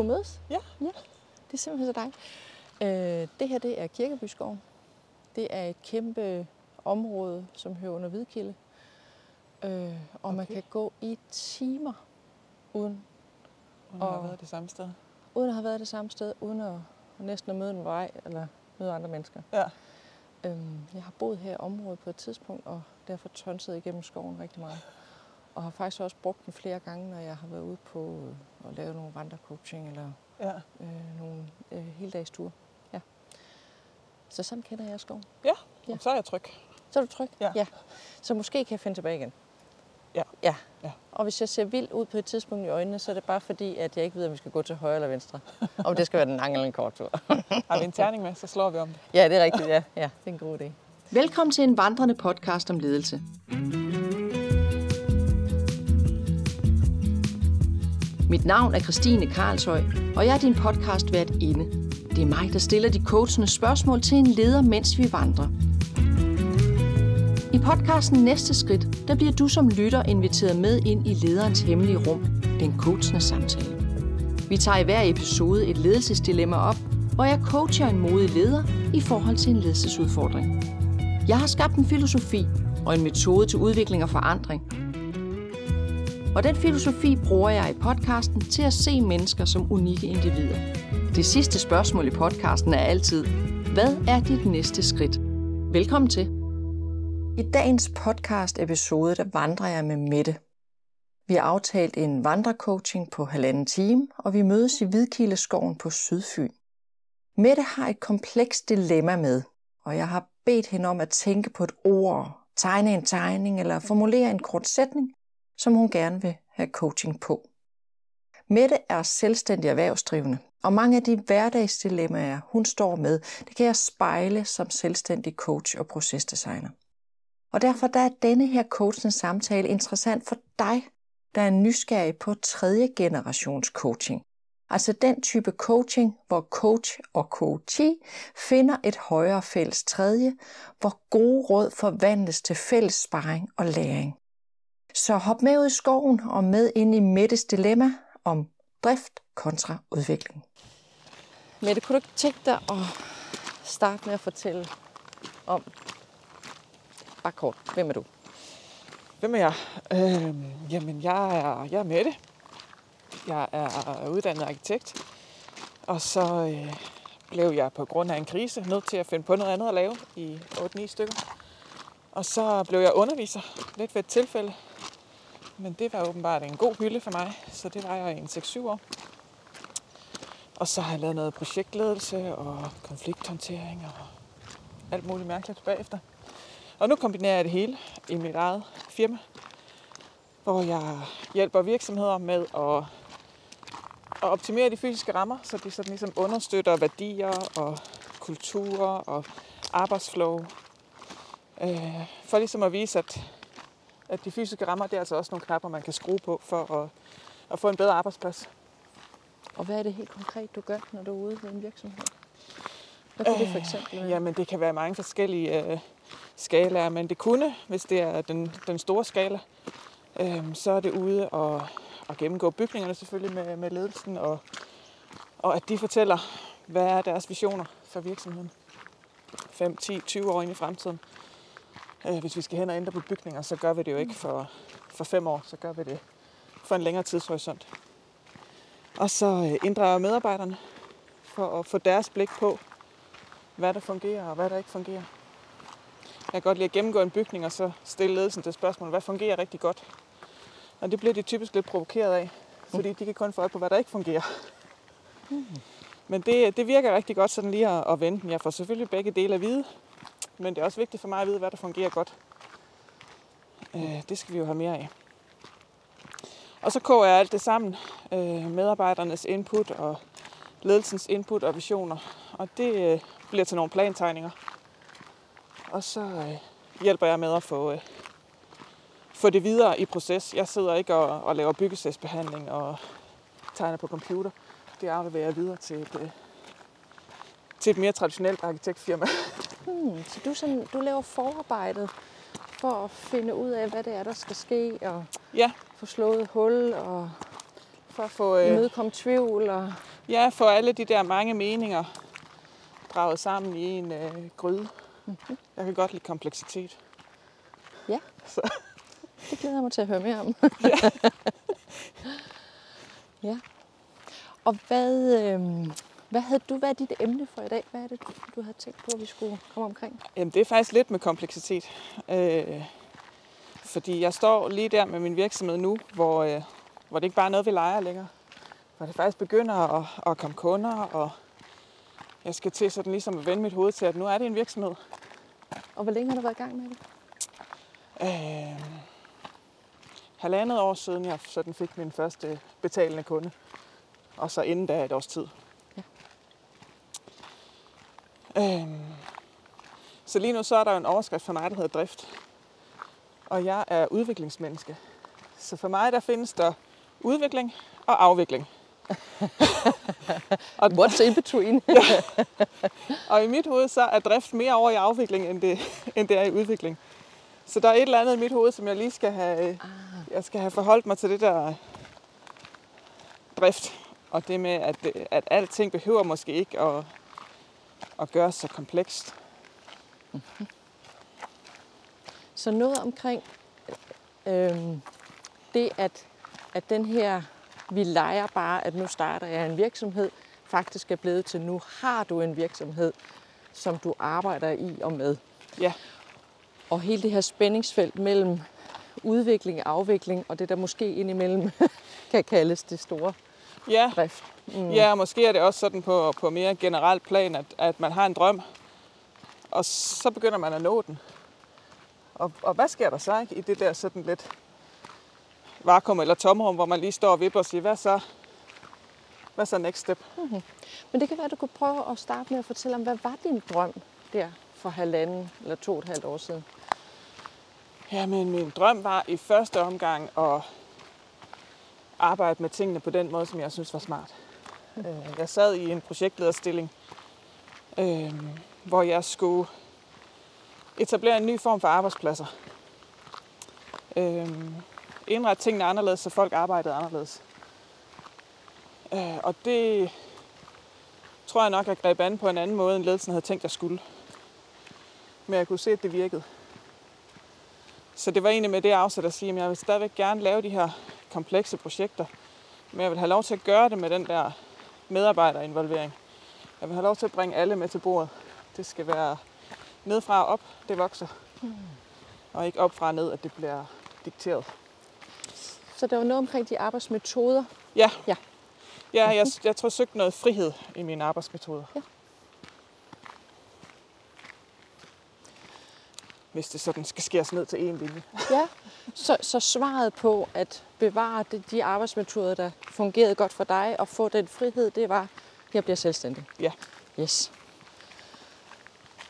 kunne mødes. Ja. ja. Det er simpelthen så dejligt. Øh, det her det er Kirkebyskoven. Det er et kæmpe område, som hører under Hvidkilde. Øh, og okay. man kan gå i timer uden, Hun har Og- været det samme sted. uden at have været det samme sted, uden at næsten at møde en vej eller møde andre mennesker. Ja. Øhm, jeg har boet her i området på et tidspunkt, og derfor tonsset igennem skoven rigtig meget. Og har faktisk også brugt den flere gange, når jeg har været ude på øh, at lave nogle vandrecoaching eller Ja. øh, nogle øh, heldagsture. Ja. Så sådan kender jeg skoven. Ja, Ja. så er jeg tryg. Så er du tryg? Ja. ja. Så måske kan jeg finde tilbage igen. Ja. ja. Ja. Og hvis jeg ser vild ud på et tidspunkt i øjnene, så er det bare fordi, at jeg ikke ved, om vi skal gå til højre eller venstre. om det skal være den lang eller en kort tur. Har vi en terning med, så slår vi om det. ja, det er rigtigt. Ja, ja det er en god idé. Velkommen til en vandrende podcast om ledelse. Mit navn er Christine Karlshøj, og jeg er din podcast vært inde. Det er mig, der stiller de coachende spørgsmål til en leder, mens vi vandrer. I podcasten Næste Skridt, der bliver du som lytter inviteret med ind i lederens hemmelige rum, den coachende samtale. Vi tager i hver episode et ledelsesdilemma op, hvor jeg coacher en modig leder i forhold til en ledelsesudfordring. Jeg har skabt en filosofi og en metode til udvikling og forandring. Og den filosofi bruger jeg i podcasten til at se mennesker som unikke individer. Det sidste spørgsmål i podcasten er altid, hvad er dit næste skridt? Velkommen til. I dagens podcast episode, der vandrer jeg med Mette. Vi har aftalt en vandrecoaching på halvanden time, og vi mødes i Hvidkildeskoven på Sydfyn. Mette har et komplekst dilemma med, og jeg har bedt hende om at tænke på et ord, tegne en tegning eller formulere en kort sætning, som hun gerne vil have coaching på. Mette er selvstændig erhvervsdrivende, og mange af de hverdagsdilemmaer, hun står med, det kan jeg spejle som selvstændig coach og procesdesigner. Og derfor der er denne her coachende samtale interessant for dig, der er nysgerrig på tredje generations coaching. Altså den type coaching, hvor coach og coachee finder et højere fælles tredje, hvor gode råd forvandles til fælles sparring og læring. Så hop med ud i skoven og med ind i Mettes dilemma om drift kontra udvikling. Mette, kunne du ikke tænke dig at starte med at fortælle om, bare kort, hvem er du? Hvem er jeg? Øhm, jamen, jeg er, jeg er Mette. Jeg er uddannet arkitekt. Og så øh, blev jeg på grund af en krise nødt til at finde på noget andet at lave i 8-9 stykker. Og så blev jeg underviser lidt ved et tilfælde. Men det var åbenbart en god hylde for mig, så det var jeg i en 6-7 år. Og så har jeg lavet noget projektledelse og konflikthåndtering og alt muligt mærkeligt bagefter. Og nu kombinerer jeg det hele i mit eget firma, hvor jeg hjælper virksomheder med at, at optimere de fysiske rammer, så de sådan ligesom understøtter værdier og kulturer og arbejdsflow. Øh, for ligesom at vise, at, at de fysiske rammer, det er altså også nogle knapper, man kan skrue på for at, at få en bedre arbejdsplads. Og hvad er det helt konkret, du gør, når du er ude ved en virksomhed? Hvad kunne det for eksempel være? Jamen, det kan være mange forskellige øh, skalaer, men det kunne, hvis det er den, den store skala, øh, så er det ude og, og gennemgå bygningerne selvfølgelig med, med ledelsen, og, og at de fortæller, hvad er deres visioner for virksomheden 5, 10, 20 år ind i fremtiden. Øh, hvis vi skal hen og ændre på bygninger, så gør vi det jo ikke for, for fem år, så gør vi det for en længere tidshorisont. Og så øh, inddrager medarbejderne for at få deres blik på, hvad der fungerer og hvad der ikke fungerer. Jeg kan godt lide at gennemgå en bygning og så stille ledelsen til spørgsmål, hvad fungerer rigtig godt. Og det bliver de typisk lidt provokeret af, fordi de kan kun få øje på, hvad der ikke fungerer. Men det, det virker rigtig godt sådan lige at, at vente. Jeg får selvfølgelig begge dele at vide, men det er også vigtigt for mig at vide, hvad der fungerer godt. Øh, det skal vi jo have mere af. Og så koger jeg alt det sammen. Øh, medarbejdernes input og ledelsens input og visioner. Og det øh, bliver til nogle plantegninger. Og så øh, hjælper jeg med at få, øh, få det videre i proces. Jeg sidder ikke og, og laver byggesagsbehandling og tegner på computer. Det afleverer jeg videre til et, øh, til et mere traditionelt arkitektfirma. Hmm, så du, sådan, du laver forarbejdet for at finde ud af, hvad det er, der skal ske, og Ja, få slået hul, og for at få, øh. imødekomme tvivl. Og... Ja, få alle de der mange meninger draget sammen i en øh, gryde. Mm-hmm. Jeg kan godt lide kompleksitet. Ja, Så. det glæder jeg mig til at høre mere om. ja. Og hvad, øh, hvad havde du, hvad er dit emne for i dag? Hvad er det, du, du havde tænkt på, at vi skulle komme omkring? Jamen, det er faktisk lidt med kompleksitet. Øh, fordi jeg står lige der med min virksomhed nu, hvor, øh, hvor det ikke bare er noget, vi leger længere. Hvor det faktisk begynder at, at komme kunder, og jeg skal til sådan ligesom at vende mit hoved til, at nu er det en virksomhed. Og hvor længe har du været i gang med det? Øh, halvandet år siden, jeg sådan fik min første betalende kunde. Og så inden da et års tid. Ja. Øhm, så lige nu så er der jo en overskrift for mig, der hedder drift. Og jeg er udviklingsmenneske. Så for mig der findes der udvikling og afvikling. Og what's in between? Og i mit hoved så er drift mere over i afvikling, end det, end det er i udvikling. Så der er et eller andet i mit hoved, som jeg lige skal have, jeg skal have forholdt mig til det der drift. Og det med, at, at alting behøver måske ikke at, at gøre så komplekst. Så noget omkring øh, det, at, at den her, vi leger bare, at nu starter jeg en virksomhed, faktisk er blevet til, nu har du en virksomhed, som du arbejder i og med. Ja, Og hele det her spændingsfelt mellem udvikling, afvikling og det, der måske indimellem kan kaldes det store ja, drift. Mm. ja og måske er det også sådan på, på mere generelt plan, at, at man har en drøm, og så begynder man at nå den. Og, og hvad sker der så ikke, i det der sådan lidt vakuum eller tomrum, hvor man lige står og vipper og siger, hvad så? Hvad så next step? Men det kan være, at du kunne prøve at starte med at fortælle om, hvad var din drøm der for halvanden eller to og et halvt år siden? Jamen, min drøm var i første omgang at arbejde med tingene på den måde, som jeg synes var smart. Øh, jeg sad i en projektlederstilling, øh, hvor jeg skulle etablere en ny form for arbejdspladser. Øh, Indrette tingene anderledes, så folk arbejdede anderledes. Øh, Og det tror jeg nok, jeg greb an på en anden måde, end ledelsen havde tænkt, jeg skulle. Men jeg kunne se, at det virkede. Så det var egentlig med det afsæt at sige, at jeg vil stadigvæk gerne lave de her komplekse projekter, men jeg vil have lov til at gøre det med den der medarbejderinvolvering. Jeg vil have lov til at bringe alle med til bordet. Det skal være nedfra og op, det vokser. Og ikke op fra og ned, at det bliver dikteret. Så der var noget omkring de arbejdsmetoder. Ja, Ja. ja jeg, jeg tror, jeg søgte noget frihed i mine arbejdsmetoder. Ja. Hvis det sådan skal skæres ned til en linje. Ja, så, så svaret på at bevare de, de arbejdsmetoder, der fungerede godt for dig, og få den frihed, det var, jeg bliver selvstændig. Ja. Yes.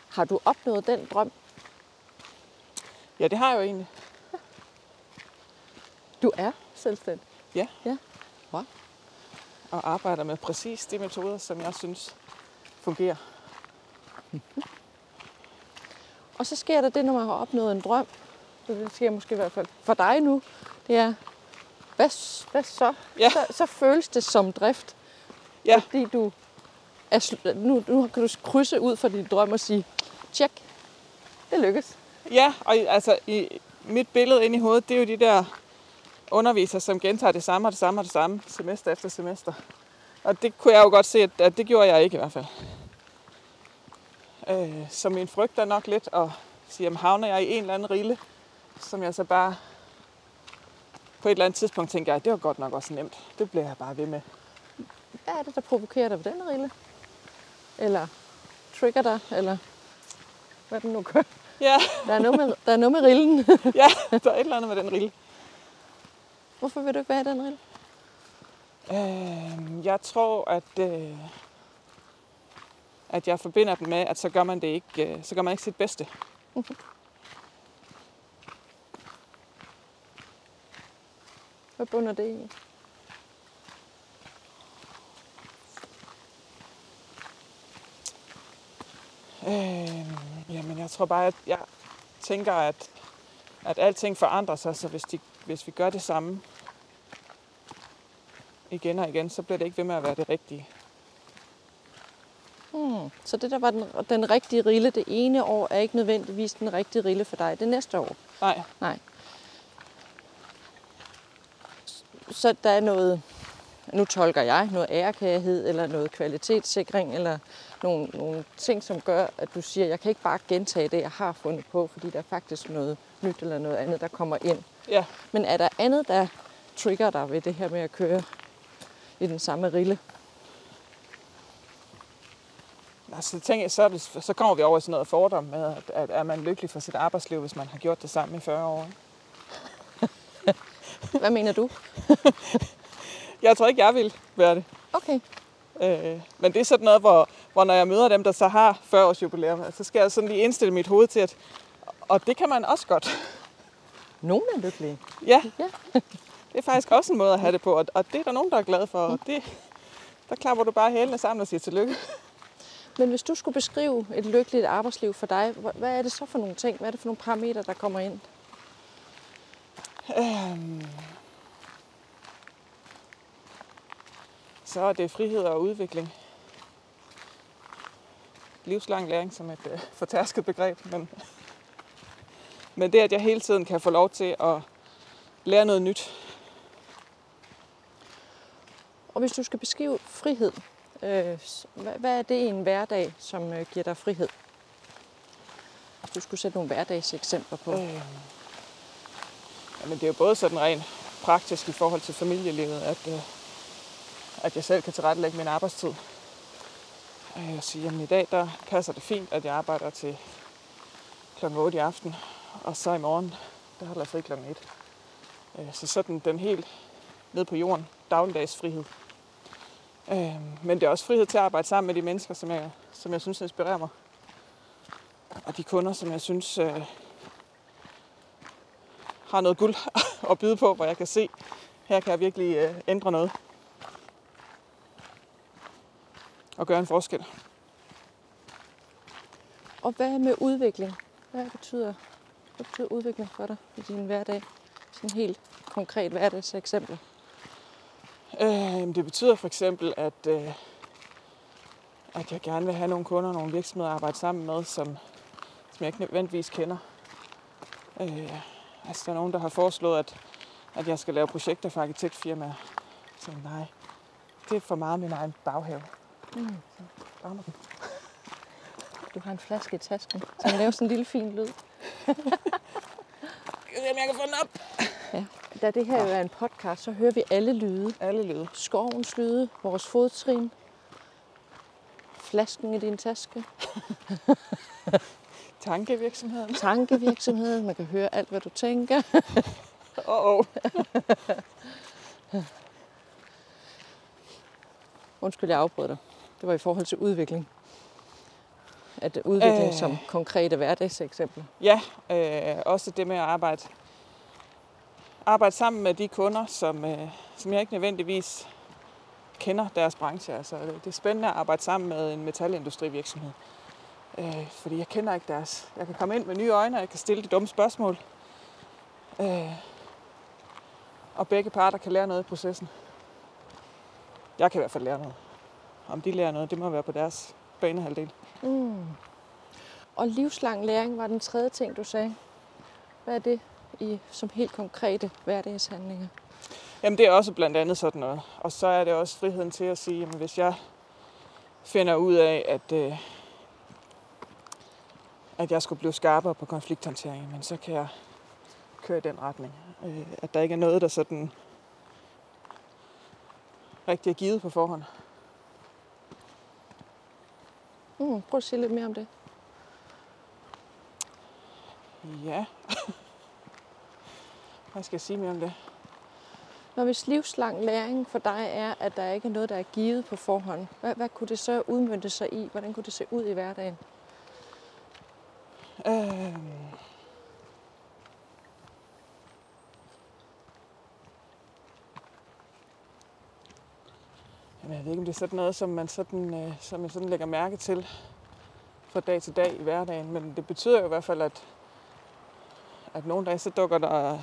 Har du opnået den drøm? Ja, det har jeg jo egentlig. Du er selvstændig. Ja. Ja. Wow. Og arbejder med præcis de metoder, som jeg synes fungerer. Og så sker der det, når man har opnået en drøm. Så det sker måske i hvert fald for dig nu. Det er, hvad, hvad så? Ja. så? Så føles det som drift. Ja. Fordi du er, nu, nu kan du krydse ud fra din drøm og sige, tjek, det lykkes. Ja, og altså i mit billede inde i hovedet, det er jo de der undervisere, som gentager det samme og det samme og det samme, semester efter semester. Og det kunne jeg jo godt se, at, at det gjorde jeg ikke i hvert fald. Øh, så min frygt er nok lidt at sige, jamen havner jeg i en eller anden rille, som jeg så bare på et eller andet tidspunkt tænker, jeg, det var godt nok også nemt. Det bliver jeg bare ved med. Hvad er det, der provokerer dig ved den rille? Eller trigger dig, eller hvad den nu gør? Ja, Der er noget med, der er noget med rillen. ja, der er et eller andet med den rille. Hvorfor vil du ikke være i den rille? Øh, jeg tror, at, øh, at jeg forbinder den med, at så gør man det ikke, øh, så gør man ikke sit bedste. Hvad bunder det i? Øh, jamen, jeg tror bare, at jeg tænker, at, at alting forandrer sig, så hvis, de, hvis vi gør det samme igen og igen, så bliver det ikke ved med at være det rigtige. Så det der var den, den rigtige rille det ene år, er ikke nødvendigvis den rigtige rille for dig det næste år? Nej. Nej. Så der er noget, nu tolker jeg, noget ærekærhed, eller noget kvalitetssikring, eller nogle, nogle ting, som gør, at du siger, jeg kan ikke bare gentage det, jeg har fundet på, fordi der er faktisk noget nyt eller noget andet, der kommer ind. Ja. Men er der andet, der trigger dig ved det her med at køre i den samme rille? Altså, tænker jeg, så, det, så kommer vi over i sådan noget fordom med, at, at er man lykkelig for sit arbejdsliv, hvis man har gjort det samme i 40 år. Hvad mener du? Jeg tror ikke, jeg vil være det. Okay. Øh, men det er sådan noget, hvor, hvor når jeg møder dem, der så har 40 års jubilæum, så skal jeg sådan lige indstille mit hoved til, at og det kan man også godt. Nogle er lykkelige. Ja, Ja. det er faktisk også en måde at have det på, og, og det er der nogen, der er glade for. Og det, der klapper du bare hælene sammen og siger tillykke. Men hvis du skulle beskrive et lykkeligt arbejdsliv for dig, hva- hvad er det så for nogle ting? Hvad er det for nogle parametre, der kommer ind? Øhm, så er det frihed og udvikling. Livslang læring som et øh, fortærsket begreb, men, men det, at jeg hele tiden kan få lov til at lære noget nyt. Og hvis du skal beskrive frihed, Øh, hvad, hvad er det i en hverdag, som øh, giver dig frihed? Hvis du skulle sætte nogle hverdagseksempler på. Øh, jamen, det er jo både sådan rent praktisk i forhold til familielivet, at, øh, at jeg selv kan tilrettelægge min arbejdstid. Øh, Jeg siger, at i dag der passer det fint, at jeg arbejder til kl. 8 i aften, og så i morgen, der holder jeg fri kl. 1. Øh, så sådan den helt ned på jorden, dagligdags frihed. Øh, Men det er også frihed til at arbejde sammen med de mennesker, som jeg, som jeg synes inspirerer mig. Og de kunder, som jeg synes øh, har noget guld at byde på, hvor jeg kan se, her kan jeg virkelig øh, ændre noget. Og gøre en forskel. Og hvad med udvikling? Hvad betyder, hvad betyder udvikling for dig i din hverdag? Sådan helt konkret hverdagseksempel. Øh, det betyder for eksempel, at, øh, at jeg gerne vil have nogle kunder, nogle virksomheder at arbejde sammen med, som, som jeg ikke nødvendigvis kender. Øh, altså, der er nogen, der har foreslået, at, at jeg skal lave projekter for arkitektfirmaer. Så nej, det er for meget min egen baghave. Mm. Så. Du har en flaske i tasken, som laver sådan en lille fin lyd. Jamen, jeg kan få den op. Da det her jo er en podcast, så hører vi alle lyde. Alle lyde. Skovens lyde, vores fodtrin, flasken i din taske, Tankevirksomheden. tankevirksomheden. Man kan høre alt, hvad du tænker. Åh, oh, oh. Undskyld, jeg afbrød dig. Det var i forhold til udvikling. At udvikling øh. Som konkrete hverdagseksempler. Ja, øh, også det med at arbejde, arbejde sammen med de kunder, som, øh, som jeg ikke nødvendigvis kender deres branche. Altså, det er spændende at arbejde sammen med en metalindustrivirksomhed. Øh, fordi jeg kender ikke deres. Jeg kan komme ind med nye øjne, og jeg kan stille de dumme spørgsmål. Øh, og begge parter kan lære noget i processen. Jeg kan i hvert fald lære noget. Om de lærer noget, det må være på deres banehalvdel. Mm. Og livslang læring var den tredje ting, du sagde. Hvad er det i, som helt konkrete hverdagshandlinger? Jamen det er også blandt andet sådan noget. Og så er det også friheden til at sige, at hvis jeg finder ud af, at, øh, at jeg skulle blive skarpere på konflikthåndtering, men så kan jeg køre i den retning. Øh, at der ikke er noget, der sådan rigtig er givet på forhånd. Mm, prøv at sige lidt mere om det. Ja. Hvad skal jeg sige mere om det? Når hvis livslang læring for dig er, at der ikke er noget, der er givet på forhånd, hvad, hvad kunne det så udmønte sig i? Hvordan kunne det se ud i hverdagen? Øh, Jamen, jeg ved ikke, om det er sådan noget, som, man sådan, øh, som jeg sådan lægger mærke til fra dag til dag i hverdagen. Men det betyder jo i hvert fald, at, at nogle dage så dukker der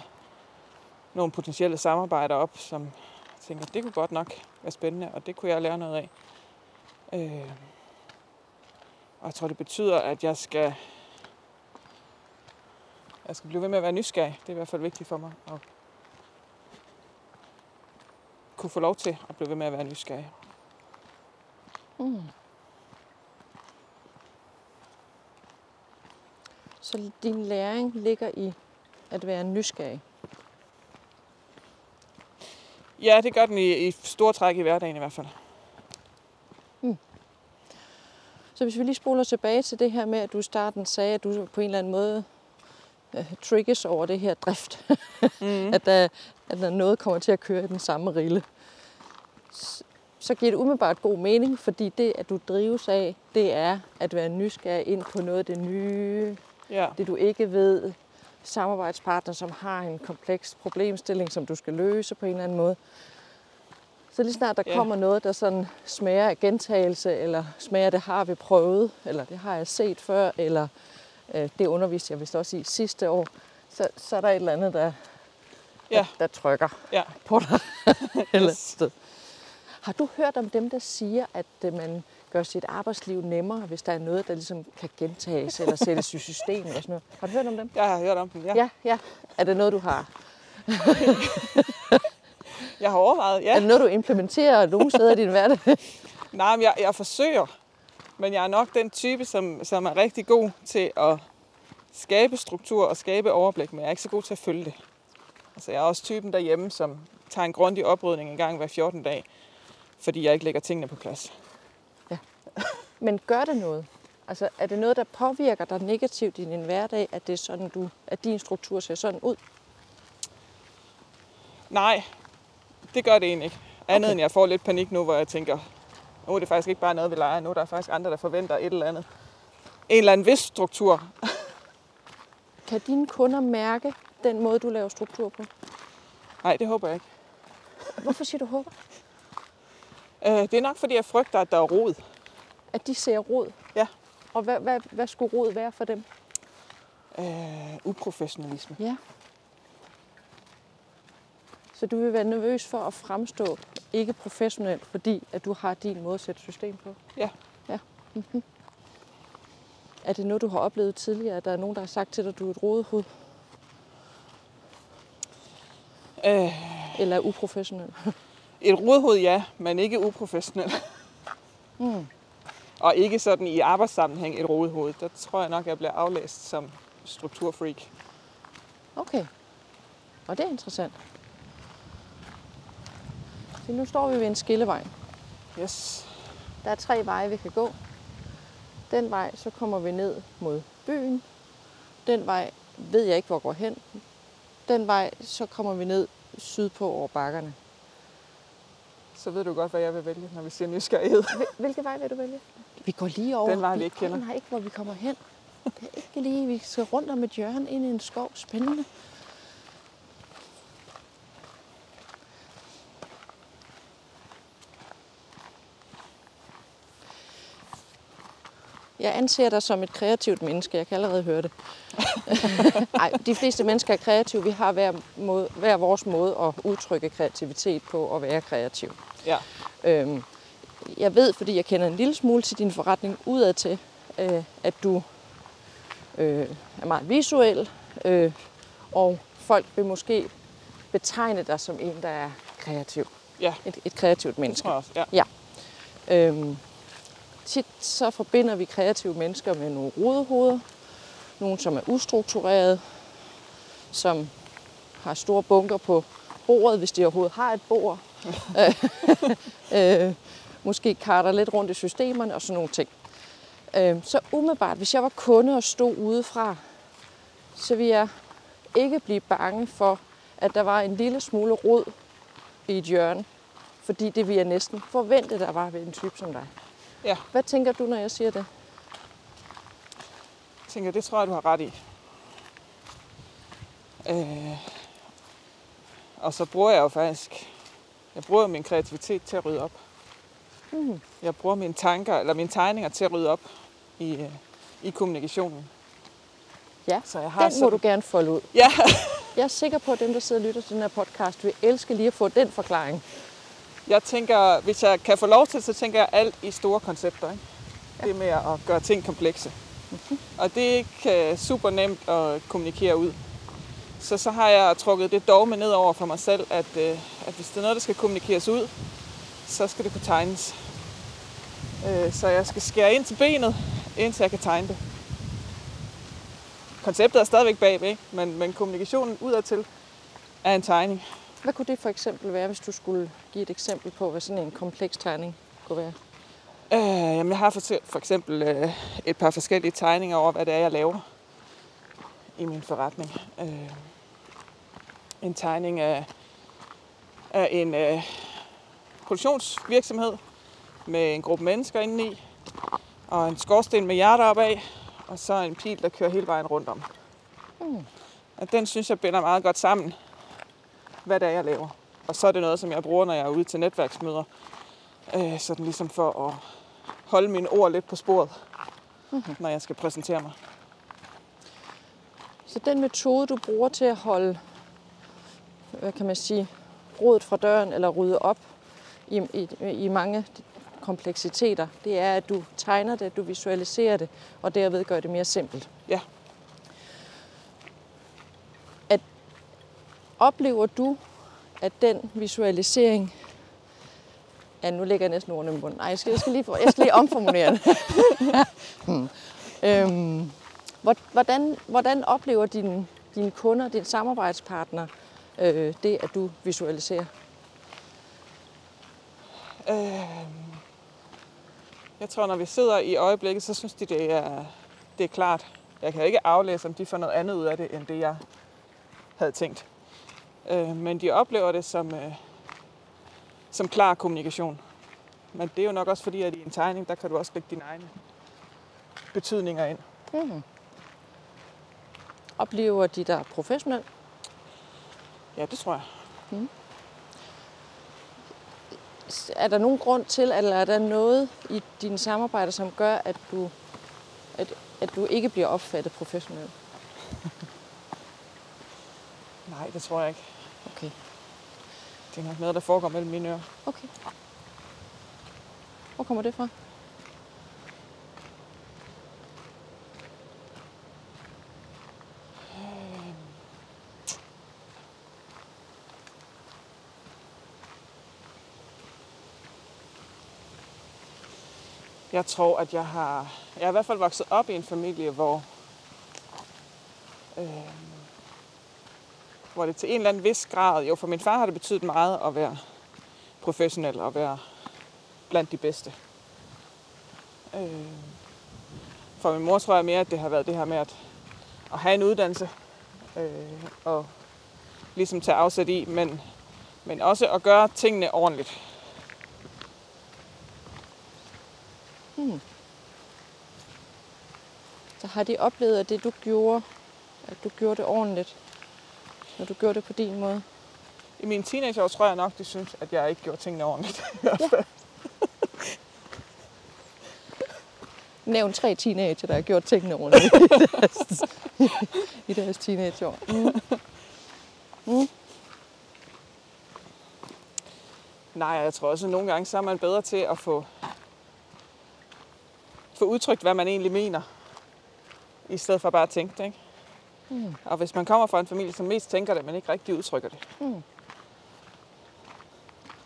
nogle potentielle samarbejder op, som jeg tænker, det kunne godt nok være spændende, og det kunne jeg lære noget af. Øh, jeg tror, det betyder, at jeg skal, jeg skal blive ved med at være nysgerrig. Det er i hvert fald vigtigt for mig at kunne få lov til at blive ved med at være nysgerrig. Mm. Så din læring ligger i at være nysgerrig? Ja, det gør den i, i store træk i hverdagen i hvert fald. Så hvis vi lige spoler tilbage til det her med, at du i starten sagde, at du på en eller anden måde uh, triggers over det her drift. Mm. at, der, at der noget kommer til at køre i den samme rille. Så, så giver det umiddelbart god mening, fordi det, at du drives af, det er at være nysgerrig ind på noget af det nye, Ja. det du ikke ved, samarbejdspartner, som har en kompleks problemstilling, som du skal løse på en eller anden måde. Så lige snart der Ja. kommer noget, der sådan smager af gentagelse, eller smager det har vi prøvet, eller det har jeg set før, eller øh, det underviste jeg vist også i sidste år, så, så er der et eller andet, der, Ja. der, der trykker Ja. på dig. eller Yes. Har du hørt om dem, der siger, at øh, man gør sit arbejdsliv nemmere, hvis der er noget, der ligesom kan gentages eller sættes i system og sådan noget? Har du hørt om dem? Jeg har hørt om den, ja. Ja, ja. Er det noget, du har? Jeg har overvejet, Er ja. det noget, du implementerer nogle steder i din hverdag? Nej, men jeg, jeg forsøger. Men jeg er nok den type, som, som er rigtig god til at skabe struktur og skabe overblik, men jeg er ikke så god til at følge det. Altså, jeg er også typen derhjemme, som tager en grundig oprydning en gang hver 14 dage, fordi jeg ikke lægger tingene på plads. Men gør det noget? Altså, er det noget, der påvirker dig negativt i din hverdag, at, det er sådan, du, at din struktur ser sådan ud? Nej, det gør det egentlig ikke. Andet Okay. end jeg får lidt panik nu, hvor jeg tænker, nu er det faktisk ikke bare noget, vi leger. Nu er der faktisk andre, der forventer et eller andet. En eller anden vis struktur. Kan dine kunder mærke den måde, du laver struktur på? Nej, det håber jeg ikke. Hvorfor siger du håber? Øh, det er nok, fordi jeg frygter, at der er rod. At de ser rod? Ja. Og hvad, hvad, hvad skulle rod være for dem? Øh, uprofessionalisme. Ja. Så du vil være nervøs for at fremstå ikke professionelt, fordi at du har din måde at sætte system på? Ja. ja. Mm-hmm. Er det noget, du har oplevet tidligere, at der er nogen, der har sagt til dig, at du er et rodehoved Øh, eller er uprofessionel? et rodhoved, ja, men ikke uprofessionel. Mm. Og ikke sådan i arbejdssammenhæng et rodehoved. Der tror jeg nok, jeg bliver aflæst som strukturfreak. Okay. Og det er interessant. Så nu står vi ved en skillevej. Yes. Der er tre veje, vi kan gå. Den vej, så kommer vi ned mod byen. Den vej ved jeg ikke, hvor går hen. Den vej, så kommer vi ned sydpå over bakkerne. Så ved du godt, hvad jeg vil vælge, når vi siger nysgerrighed. Hvil- Hvilke vej vil du vælge? Vi går lige over. Den vej, vi ikke kender. ikke, hvor vi kommer hen. Det er ikke lige, vi skal rundt om et hjørne ind i en skov. Spændende. Jeg anser dig som et kreativt menneske. Jeg kan allerede høre det. Ej, de fleste mennesker er kreative. Vi har hver, måde, hver vores måde at udtrykke kreativitet på og være kreativ. Ja. Øhm, jeg ved, fordi jeg kender en lille smule til din forretning udad til, øh, at du øh, er meget visuel, øh, og folk vil måske betegne dig som en, der er kreativ. Ja, Et, et kreativt det menneske. tror jeg også. Ja. Øhm, tit så forbinder vi kreative mennesker med nogle rodehoveder. Nogle, som er ustrukturerede, som har store bunker på bordet, hvis de overhovedet har et bord. øh, måske karter lidt rundt i systemerne og sådan nogle ting. Øh, så umiddelbart, hvis jeg var kunde og stod udefra, så ville jeg ikke blive bange for, at der var en lille smule rod i et hjørne. Fordi det vil jeg næsten forvente, der var ved en type som dig. Ja. Hvad tænker du, når jeg siger det? Jeg tænker, det tror jeg, du har ret i. Øh, og så bruger jeg jo faktisk, jeg bruger min kreativitet til at rydde op. Mm. Jeg bruger mine tanker, eller mine tegninger til at rydde op i, øh, i kommunikationen. Ja, Så jeg har den må du gerne folde ud. Ja, Jeg er sikker på, at dem, der sidder og lytter til den her podcast, vil elske lige at få den forklaring. jeg tænker, hvis jeg kan få lov til, så tænker jeg alt i store koncepter. Ikke? Det med at gøre ting komplekse. Mm-hmm. Og det er ikke uh, super nemt at kommunikere ud. Så så har jeg trukket det dogme ned over for mig selv, at, uh, at hvis det er noget, der skal kommunikeres ud, så skal det kunne tegnes. Uh, så jeg skal skære ind til benet, indtil jeg kan tegne det. Konceptet er stadigvæk bagved, ikke? Men, men kommunikationen udadtil er en tegning. Hvad kunne det for eksempel være, hvis du skulle give et eksempel på, hvad sådan en kompleks tegning kunne være? Øh, jamen, jeg har for, for eksempel øh, et par forskellige tegninger over, hvad det er, jeg laver i min forretning. Øh, en tegning af, af en øh, produktionsvirksomhed med en gruppe mennesker indeni, og en skorsten med hjerter opad, og så en pil, der kører hele vejen rundt om. Mm. Og den synes jeg binder meget godt sammen, hvad det er, jeg laver. Og så er det noget, som jeg bruger, når jeg er ude til netværksmøder. Øh, sådan ligesom for at holde mine ord lidt på sporet, mm-hmm. når jeg skal præsentere mig. Så den metode, du bruger til at holde, hvad kan man sige, rodet fra døren eller rydde op i, i, i mange kompleksiteter, det er, at du tegner det, du visualiserer det, og derved gør det mere simpelt. Ja. At oplever du, at den visualisering Ja, nu lægger jeg næsten ordene i munden. Nej, jeg skal, jeg skal, lige, jeg skal lige omformulere det. hmm. øhm, hvordan, hvordan oplever dine, dine kunder, dine samarbejdspartnere, øh, det, at du visualiserer? Øh, jeg tror, når vi sidder i øjeblikket, så synes de, det er, det er klart. Jeg kan ikke aflæse, om de får noget andet ud af det, end det, jeg havde tænkt. Øh, men de oplever det som, øh, som klar kommunikation. Men det er jo nok også fordi, at i en tegning, der kan du også lægge dine egne betydninger ind. Mm. Oplever de der professionelt? Ja, det tror jeg. Mm. Er der nogen grund til, eller er der noget i dine samarbejder, som gør, at du, at, at du ikke bliver opfattet professionelt? Nej, det tror jeg ikke. Okay. Det er nok noget, der foregår mellem mine ører. Okay. Hvor kommer det fra? Jeg tror, at jeg har... Jeg er i hvert fald vokset op i en familie, hvor... Øh, hvor det til en eller anden vis grad... Jo, for min far har det betydet meget at være professionel og være blandt de bedste. Øh, for min mor tror jeg mere, at det har været det her med at, at have en uddannelse øh, og ligesom tage afsæt i, men, men også at gøre tingene ordentligt. Hmm. Så har de oplevet, at det du gjorde, at du gjorde det ordentligt, når du gjorde det på din måde? I mine teenageår tror jeg nok, de synes, at jeg ikke gjorde tingene ordentligt. Ja. Nævn tre teenager, der har gjort tingene ordentligt i deres, i deres teenageår. Mm. Mm. Nej, jeg tror også, at nogle gange så er man bedre til at få, få udtrykt, hvad man egentlig mener, i stedet for bare at tænke det. Ikke? Mm. Og hvis man kommer fra en familie, som mest tænker det, men ikke rigtig udtrykker det. Mm.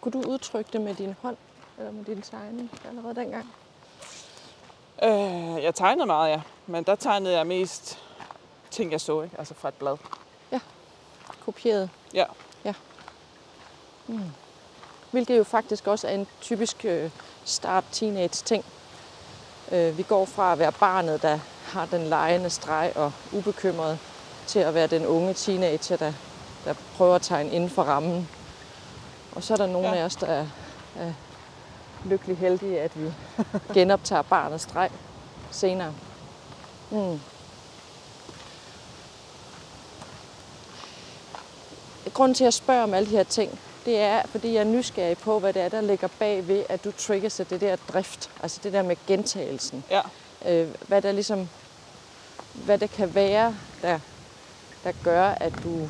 Kunne du udtrykke det med din hånd, eller med din tegning allerede dengang? Øh, jeg tegnede meget, ja. Men der tegnede jeg mest ting, jeg så, ikke? Altså fra et blad. Ja. Kopieret. Ja. Ja. Mm. Hvilket jo faktisk også er en typisk øh, start-teenage-ting. Øh, vi går fra at være barnet, der har den lejende streg og ubekymret, til at være den unge teenager, der, der prøver at tegne inden for rammen. Og så er der nogle ja. af os, der er, er lykkelig heldige, at vi genoptager barnets streg senere. Mm. Grunden til, at jeg spørger om alle de her ting, det er, fordi jeg er nysgerrig på, hvad det er, der ligger bag ved, at du trigger sig det der drift. Altså det der med gentagelsen. Ja. Øh, hvad der ligesom, hvad det kan være, der, der gør, at du,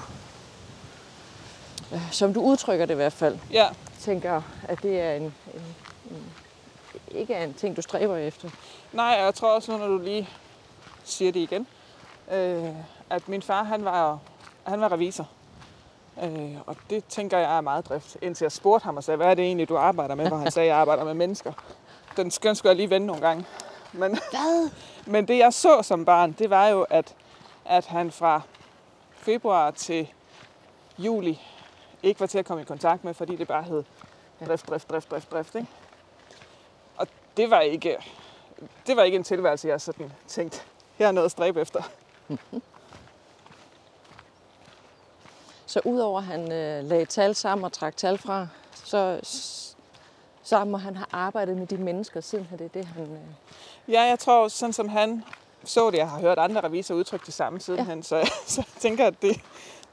øh, som du udtrykker det i hvert fald, ja. tænker, at det er en, en ikke er en ting, du stræber efter. Nej, og jeg tror også nu, når du lige siger det igen, øh, at min far, han var, han var revisor. Øh, og det tænker jeg er meget drift. Indtil jeg spurgte ham og sagde, hvad er det egentlig, du arbejder med? Hvor han sagde, jeg arbejder med mennesker. Den skøn skulle jeg lige vende nogle gange. Men, Hvad? Men det jeg så som barn, det var jo, at, at han fra februar til juli ikke var til at komme i kontakt med, fordi det bare hed drift, drift, drift, drift, drift. Ikke? Og det var ikke, det var ikke en tilværelse, jeg sådan tænkte, her er noget at stræbe efter. Så udover at han øh, lagde tal sammen og trak tal fra, så, så må han have arbejdet med de mennesker, siden det er det, han... Øh... Ja, jeg tror, sådan som han så det, jeg har hørt andre revisorer udtrykke det samme sidenhen, ja. så, så jeg tænker, at det,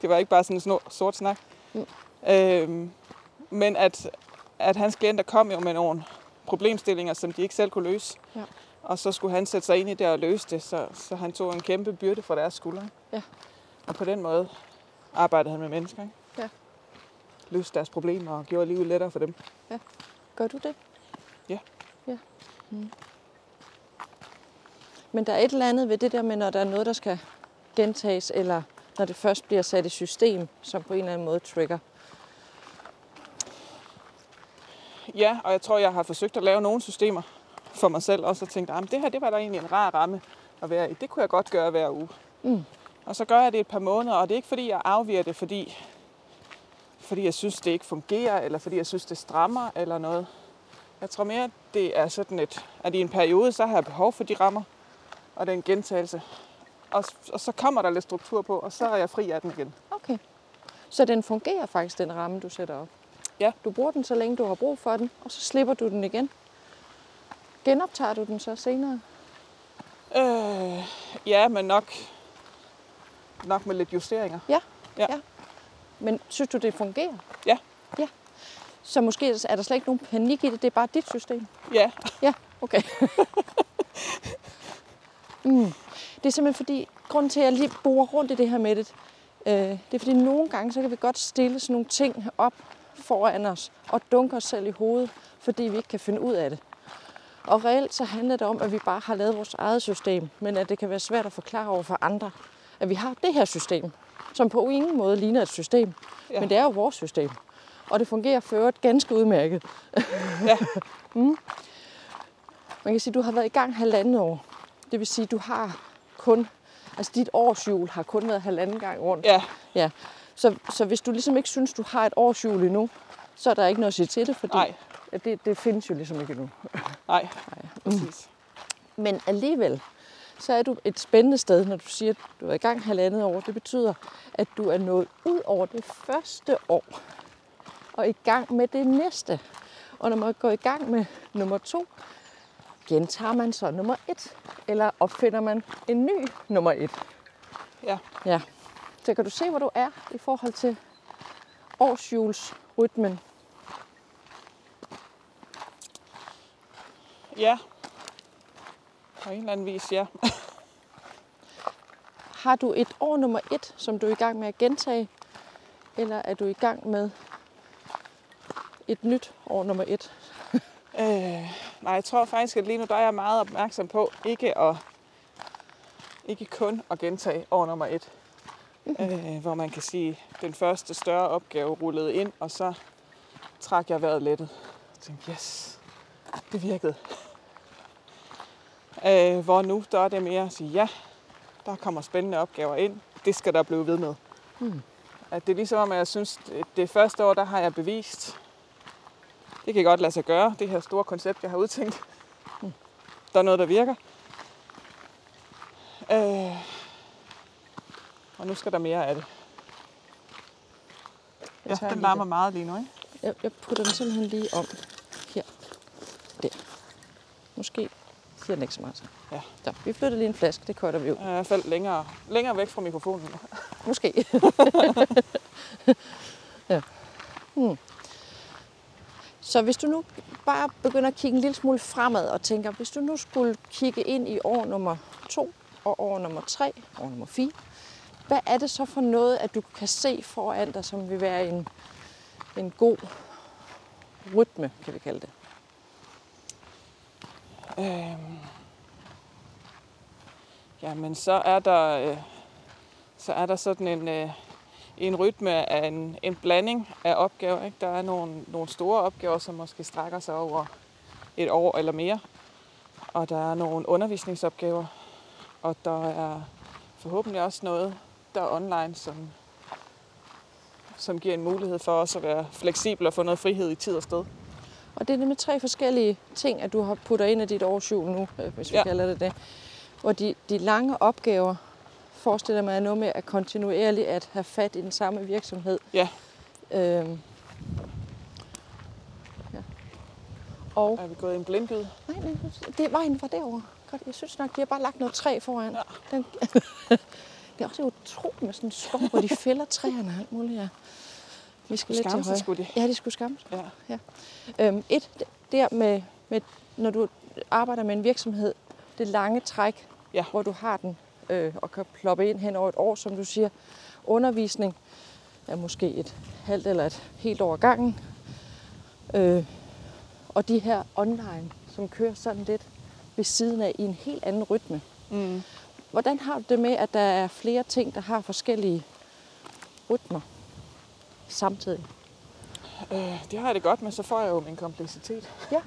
det var ikke bare sådan en sort snak. Mm. Øhm, men at, at hans klienter kom jo med nogle problemstillinger, som de ikke selv kunne løse. Ja. Og så skulle han sætte sig ind i det og løse det, så, så han tog en kæmpe byrde for deres skuldre. Ja. Og på den måde arbejdede han med mennesker. Ikke? Ja. Løste deres problemer og gjorde livet lettere for dem. Ja. Gør du det? Ja. Ja. Mm. Men der er et eller andet ved det der med, når der er noget, der skal gentages, eller når det først bliver sat i system, som på en eller anden måde trigger. Ja, og jeg tror, jeg har forsøgt at lave nogle systemer for mig selv også, og tænkt, at det her det var da egentlig en rar ramme at være i. Det kunne jeg godt gøre hver uge. Mm. Og så gør jeg det et par måneder, og det er ikke fordi, jeg afviger det, fordi, fordi jeg synes, det ikke fungerer, eller fordi jeg synes, det strammer, eller noget. Jeg tror mere, det er sådan et, at i en periode, så har jeg behov for de rammer, og den gentagelse. Og, og så kommer der lidt struktur på, og så er jeg fri af den igen. Okay. Så den fungerer faktisk, den ramme, du sætter op? Ja. Du bruger den, så længe du har brug for den, og så slipper du den igen. Genoptager du den så senere? Øh, ja, men nok, nok med lidt justeringer. Ja. ja. ja. Men synes du, det fungerer? Ja. Ja. Så måske er der slet ikke nogen panik i det, det er bare dit system? Ja. Ja, okay. mm. Det er simpelthen fordi, grunden til, at jeg lige borer rundt i det her med det, øh, det er fordi nogle gange, så kan vi godt stille sådan nogle ting op foran os og dunke os selv i hovedet, fordi vi ikke kan finde ud af det. Og reelt så handler det om, at vi bare har lavet vores eget system, men at det kan være svært at forklare over for andre, at vi har det her system, som på ingen måde ligner et system, ja. men det er jo vores system. Og det fungerer for øvrigt ganske udmærket. Ja. mm. Man kan sige, at du har været i gang halvandet år. Det vil sige, at du har kun, altså dit årsjul har kun været halvanden gang rundt. Ja. ja. Så, så hvis du ligesom ikke synes, du har et årsjul endnu, så er der ikke noget at sige til det, fordi Nej. Det, det findes jo ligesom ikke endnu. Nej, Nej. præcis. Mm. Men alligevel, så er du et spændende sted, når du siger, at du er i gang halvandet år. Det betyder, at du er nået ud over det første år og i gang med det næste. Og når man går i gang med nummer to, gentager man så nummer et, eller opfinder man en ny nummer et. Ja. Ja. Så kan du se, hvor du er i forhold til årsjulsrytmen. Ja. På en eller anden vis, ja. Har du et år nummer et, som du er i gang med at gentage? Eller er du i gang med et nyt år nummer et? øh, nej, jeg tror faktisk, at lige nu der er jeg meget opmærksom på ikke at ikke kun at gentage år nummer et. Mm-hmm. Øh, hvor man kan sige, at den første større opgave rullede ind, og så trak jeg vejret lettet. Jeg tænkte, yes, det virkede. Øh, hvor nu, der er det mere at sige, ja, der kommer spændende opgaver ind. Det skal der blive ved med. Mm. At det er ligesom om, at jeg synes, at det første år, der har jeg bevist, det kan godt lade sig gøre, det her store koncept, jeg har udtænkt. Mm. Der er noget, der virker. Øh, og nu skal der mere af det. Ja, den larmer meget lige nu, ikke? Jeg, jeg putter den simpelthen lige om her. Der. Måske siger den ikke så meget. Ja. Så vi flytter lige en flaske, det kører vi ud. Jeg faldt længere, længere væk fra mikrofonen. Måske. ja. Hmm. Så hvis du nu bare begynder at kigge en lille smule fremad og tænker, hvis du nu skulle kigge ind i år nummer to og år nummer tre, år nummer fire, hvad er det så for noget, at du kan se foran dig, som vil være en, en god rytme, kan vi kalde det? Øhm, jamen, så er der, øh, så er der sådan en, øh, en rytme af en, en blanding af opgaver. Ikke? Der er nogle, nogle store opgaver, som måske strækker sig over et år eller mere. Og der er nogle undervisningsopgaver. Og der er forhåbentlig også noget, der er online, som, som giver en mulighed for os at være fleksible og få noget frihed i tid og sted. Og det er nemlig tre forskellige ting, at du har puttet ind i dit årshjul nu, øh, hvis vi ja. Kalder det det. Hvor de, de lange opgaver, forestiller mig, er noget med at kontinuerligt at have fat i den samme virksomhed. Ja. Øhm. Ja. Og Er vi gået i en blindgyde? nej, nej, det vejen var derovre. Godt, jeg synes nok, de har bare lagt noget træ foran. Ja. Den, det er også utroligt med sådan en skov, hvor de fælder træerne og alt muligt. Ja. Vi skal lidt til Skamme sig højre. skulle de. Ja, de skulle skamme sig. Ja. Øhm, et, der med, med, når du arbejder med en virksomhed, det lange træk, Ja. hvor du har den øh, og kan ploppe ind hen over et år, som du siger. Undervisning er måske et halvt eller et helt år gangen. Øh, og de her online, som kører sådan lidt ved siden af i en helt anden rytme. Mm. Hvordan har du det med, at der er flere ting, der har forskellige rytmer samtidig? Øh, det har jeg det godt med, så får jeg jo min kompleksitet.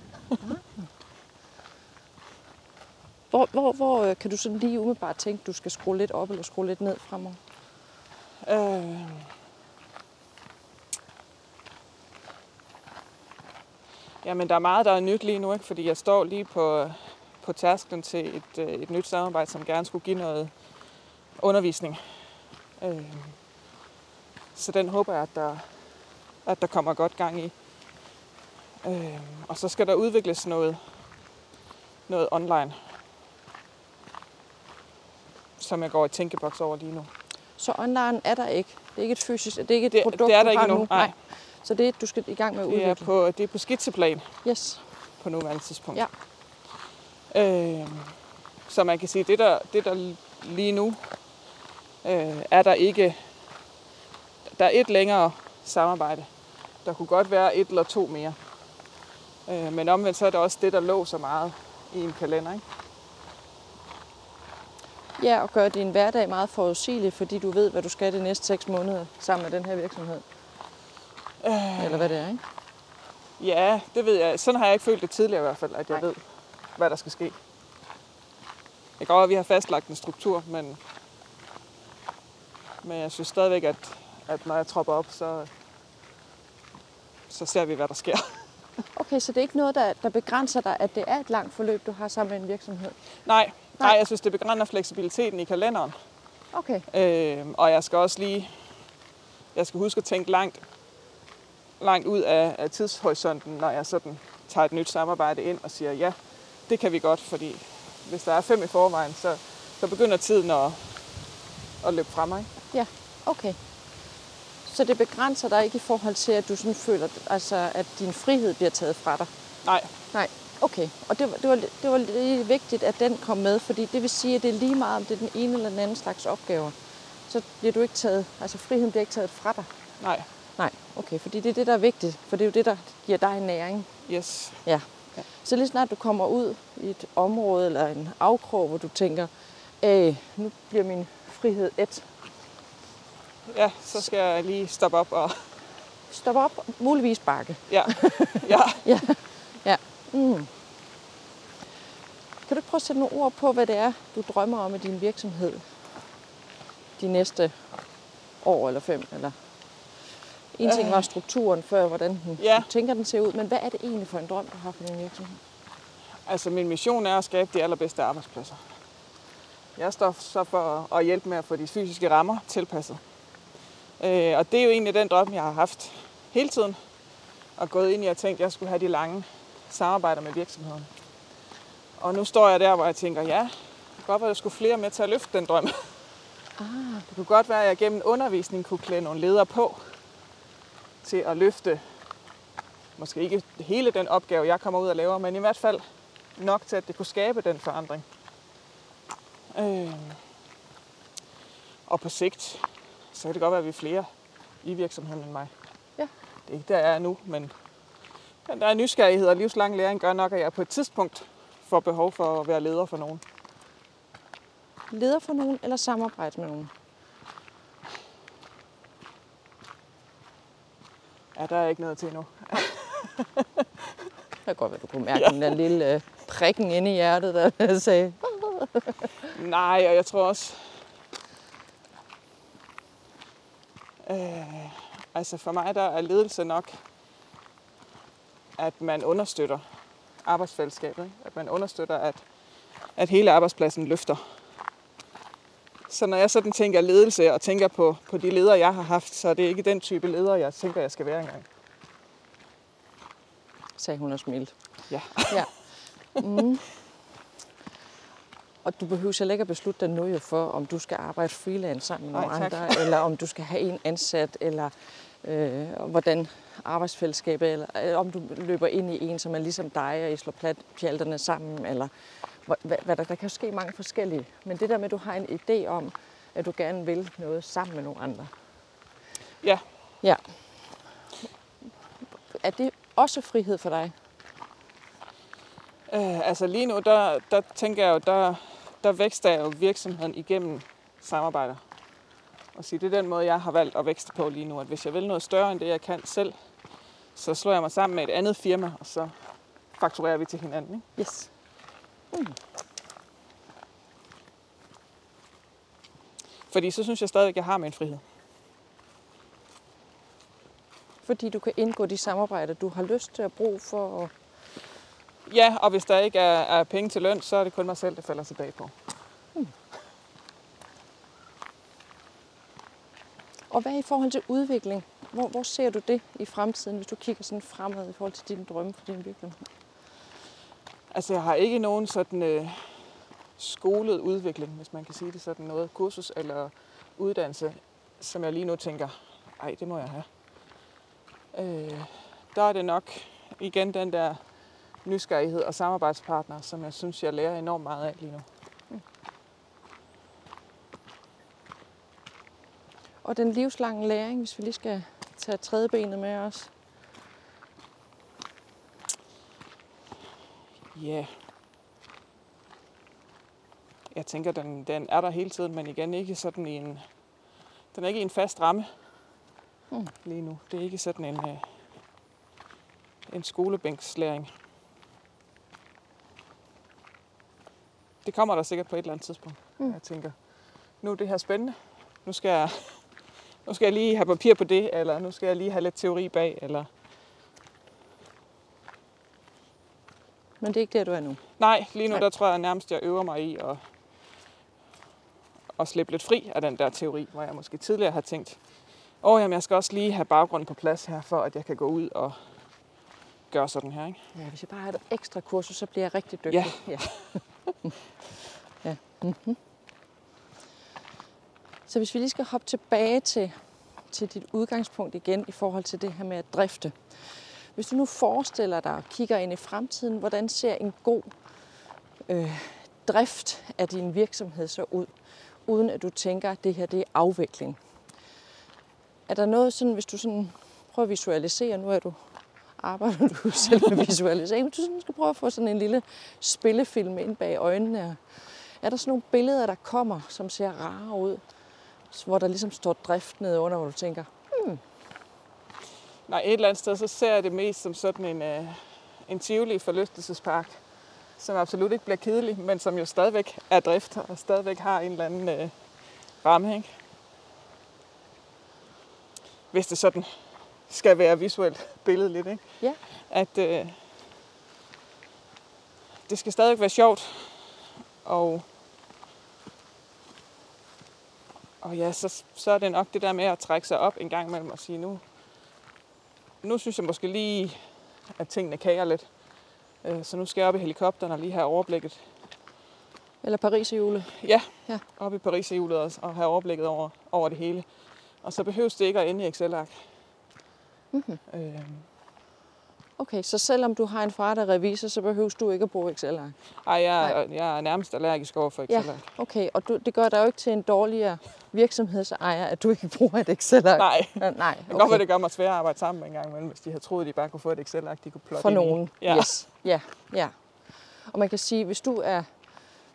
Hvor, hvor, hvor øh, kan du sådan lige umiddelbart tænke, du skal skrue lidt op eller skrue lidt ned fremover? Øh, jamen, der er meget, der er nyt lige nu, ikke? fordi jeg står lige på, på tærsklen til et, øh, et nyt samarbejde, som gerne skulle give noget undervisning. Øh, så den håber jeg, at der, at der kommer godt gang i. Øh, og så skal der udvikles noget, noget online, som jeg går i tænkeboks over lige nu. Så online er der ikke. Det er ikke et fysisk, det er ikke et Det- produkt, det er du der har ikke nu. nu, nej. Så det er, du skal i gang med at Det er udvikle. på, det er på skitseplan. Yes. på nuværende tidspunkt. Ja. Øh, så man kan sige, det der, det der lige nu øh, er der ikke, der er et længere samarbejde. Der kunne godt være et eller to mere. Øh, men omvendt så er det også det, der lå så meget i en kalender. Ikke? Ja, og gøre din hverdag meget forudsigelig, fordi du ved, hvad du skal de næste seks måneder sammen med den her virksomhed. Øh, Eller hvad det er, ikke? ja, det ved jeg. Sådan har jeg ikke følt det tidligere i hvert fald, at jeg Nej. ved, hvad der skal ske. Det kan godt at vi har fastlagt en struktur, men, men jeg synes stadigvæk, at, at når jeg tropper op, så, så ser vi, hvad der sker. Okay, så det er ikke noget, der, der begrænser dig, at det er et langt forløb, du har sammen med en virksomhed? Nej, Nej. nej, jeg synes, det begrænser fleksibiliteten i kalenderen. Okay. Øh, og jeg skal også lige, jeg skal huske at tænke langt, langt ud af, af tidshorisonten, når jeg sådan tager et nyt samarbejde ind og siger, ja, det kan vi godt, fordi hvis der er fem i forvejen, så, så begynder tiden at, at løbe frem mig. Okay. Så det begrænser dig ikke i forhold til, at du sådan føler, altså, at din frihed bliver taget fra dig? Nej, Nej. Okay, og det var, det, var, det var lige vigtigt, at den kom med, fordi det vil sige, at det er lige meget, om det er den ene eller den anden slags opgaver. Så bliver du ikke taget, altså friheden bliver ikke taget fra dig. nej, Nej, okay, fordi det er det, der er vigtigt, for det er jo det, der giver dig næring. yes. Ja. Ja. Så lige snart du kommer ud i et område eller en afkrog, hvor du tænker, øh, nu bliver min frihed et. Ja, så skal jeg lige stoppe op og, Stop op, muligvis bakke. ja, ja. Ja, ja. Mm. Kan du ikke prøve at sætte nogle ord på, hvad det er, du drømmer om i din virksomhed de næste år eller fem? Eller en ting var strukturen før, hvordan den, Ja. du tænker, den ser ud, men hvad er det egentlig for en drøm, du har for din virksomhed? Altså, min mission er at skabe de allerbedste arbejdspladser. Jeg står så for at hjælpe med at få de fysiske rammer tilpasset. Øh, og det er jo egentlig den drøm, jeg har haft hele tiden. Og gået ind i at tænke, at jeg skulle have de lange samarbejder med virksomheden. Og nu står jeg der, hvor jeg tænker, ja, det kunne godt være, at der skulle flere med til at løfte den drøm. Ah, Det kunne godt være, at jeg gennem undervisning kunne klæde nogle ledere på til at løfte, måske ikke hele den opgave, jeg kommer ud og laver, men i hvert fald nok til, at det kunne skabe den forandring. Øh, og på sigt, så kan det godt være, at vi er flere i virksomheden end mig. Ja. Det er ikke der, jeg er nu, men den der nysgerrighed og livslang læring gør nok, at jeg på et tidspunkt får behov for at være leder for nogen. Leder for nogen eller samarbejde med nogen? Ja, der er ikke noget til endnu. Det kan godt være, du kunne mærke ja. den der lille øh, prikken inde i hjertet, der sagde, Nej, og jeg tror også... Øh, altså for mig der er ledelse nok, at man understøtter arbejdsfællesskabet. Ikke? At man understøtter, at, at hele arbejdspladsen løfter. Så når jeg sådan tænker ledelse og tænker på, på de ledere, jeg har haft, så er det ikke den type leder, jeg tænker, jeg skal være engang. sagde hun og smilte. Ja. Ja. Mm. Og du behøver heller ikke at beslutte dig nu jo for, om du skal arbejde freelance sammen med nogle andre, eller om du skal have en ansat, eller øh, hvordan arbejdsfællesskabet, eller øh, om du løber ind i en, som er ligesom dig, og I slår plat pjalterne sammen, eller hvad, hvad, der, der kan ske mange forskellige. Men det der med, at du har en idé om, at du gerne vil noget sammen med nogle andre. Ja, Ja. Er det også frihed for dig? øh, altså lige nu, der, der tænker jeg jo, der, der vækster jeg jo virksomheden igennem samarbejder. Og sige, det er den måde, jeg har valgt at vækste på lige nu. At hvis jeg vil noget større end det, jeg kan selv, så slår jeg mig sammen med et andet firma, og så fakturerer vi til hinanden. Ikke? Yes. Fordi så synes jeg stadigvæk, at jeg har min frihed. Fordi du kan indgå de samarbejder, du har lyst til at bruge for at Ja, og hvis der ikke er, er penge til løn, så er det kun mig selv, det falder tilbage på. Og hvad i forhold til udvikling? Hvor, hvor ser du det i fremtiden, hvis du kigger sådan fremad i forhold til dine drømme for din virksomhed? Altså, jeg har ikke nogen sådan øh, skolet udvikling, hvis man kan sige det sådan noget, kursus eller uddannelse, som jeg lige nu tænker, ej, det må jeg have. Øh, der er det nok igen den der nysgerrighed og samarbejdspartner, som jeg synes, jeg lærer enormt meget af lige nu. Og den livslange læring, hvis vi lige skal tage tredje benet med os. Ja. Jeg tænker, den, den er der hele tiden, men igen ikke sådan en... Den er ikke en fast ramme Mm. lige nu. Det er ikke sådan en, øh, en skolebænkslæring. Det kommer der sikkert på et eller andet tidspunkt. Mm. Jeg tænker, nu er det her spændende. Nu skal, jeg, nu skal jeg lige have papir på det, eller nu skal jeg lige have lidt teori bag, eller... Men det er ikke der, du er nu. Nej, lige nu Nej. der tror jeg nærmest, jeg øver mig i at, at slippe lidt fri af den der teori, hvor jeg måske tidligere har tænkt, åh jamen, jeg skal også lige have baggrunden på plads her, for at jeg kan gå ud og gøre sådan her. Ikke? Ja, hvis jeg bare har et ekstra kursus, så bliver jeg rigtig dygtig. Ja. ja. ja. Mm-hmm. Så hvis vi lige skal hoppe tilbage til, til dit udgangspunkt igen i forhold til det her med at drifte. Hvis du nu forestiller dig og kigger ind i fremtiden, hvordan ser en god øh, drift af din virksomhed så ud, uden at du tænker, at det her det er afvikling? Er der noget sådan, hvis du sådan prøver at visualisere, nu er du arbejder du selv med visualisering, du sådan skal prøve at få sådan en lille spillefilm ind bag øjnene. Er der sådan nogle billeder, der kommer, som ser rare ud, hvor der ligesom står drift nede under, hvor du tænker, hmm. Nej, et eller andet sted, så ser jeg det mest som sådan en, øh, en tivoli forlystelsespark, som absolut ikke bliver kedelig, men som jo stadigvæk er drift og stadigvæk har en eller anden øh, ramme. Ikke? Hvis det sådan skal være visuelt billedligt. Ikke? Ja. At øh, det skal stadigvæk være sjovt. Og, og ja, så, så er det nok det der med at trække sig op en gang imellem og sige, nu, nu synes jeg måske lige, at tingene kager lidt. Øh, Så nu skal jeg op i helikopteren og lige have overblikket. eller Paris jule. Ja, Ja. op i Paris i julet og- og have overblikket over, over det hele. Og så behøves det ikke at ende i Excel-ark. Mhm. Øh, Okay, så selvom du har en far, der er revisor, så behøver du ikke at bruge excel -ark. ej, jeg, jeg er nærmest allergisk over for Ja. Excel-ark. Okay, og du, det gør dig jo ikke til en dårligere virksomhedsejer, at du ikke bruger et Excel-ark. Nej, Ja, Nej, det kan godt være, det gør mig sværere at arbejde sammen med en gang imellem, hvis de havde troet, at de bare kunne få et Excel-ark, de kunne plotte For ind i. nogen. Ja. Yes. Ja, ja. Og man kan sige, hvis du er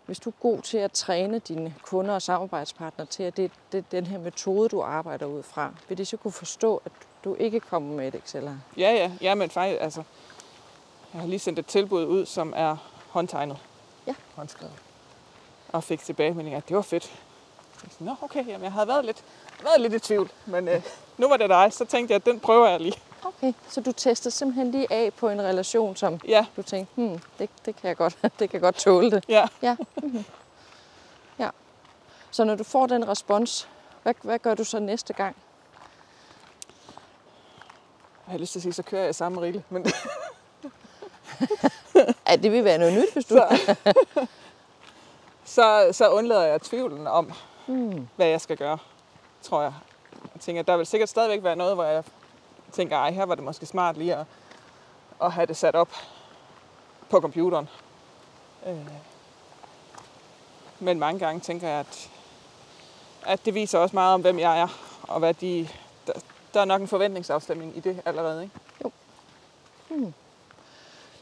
hvis du er god til at træne dine kunder og samarbejdspartnere til, at det, det er den her metode, du arbejder ud fra, vil de så kunne forstå, at du ikke kommer med et Excel her? Ja, ja. Ja, men faktisk, altså, jeg har lige sendt et tilbud ud, som er håndtegnet. Ja. Håndskrevet. Og fik tilbagemeldinger, at det var fedt. Jeg tænkte, Nå, okay, jamen, jeg havde været lidt, været lidt i tvivl, men øh, nu var det dig, så tænkte jeg, at den prøver jeg lige. Okay, så du testede simpelthen lige af på en relation, som Ja, du tænkte, hmm, det, det, kan jeg godt, det kan godt tåle det. ja. Ja. Mhm. ja. Så når du får den respons, hvad, hvad gør du så næste gang? Jeg har lyst til at sige, så kører jeg i samme rille. Men Ja, det vil være noget nyt, hvis du... så, så, så undlader jeg tvivlen om, Hmm. hvad jeg skal gøre, tror jeg. Jeg tænker, der vil sikkert stadigvæk være noget, hvor jeg tænker, ej, her var det måske smart lige at, at have det sat op på computeren. Øh. Men mange gange tænker jeg, at, at det viser også meget om, hvem jeg er, og hvad de... Der, er nok en forventningsafstemning i det allerede, ikke?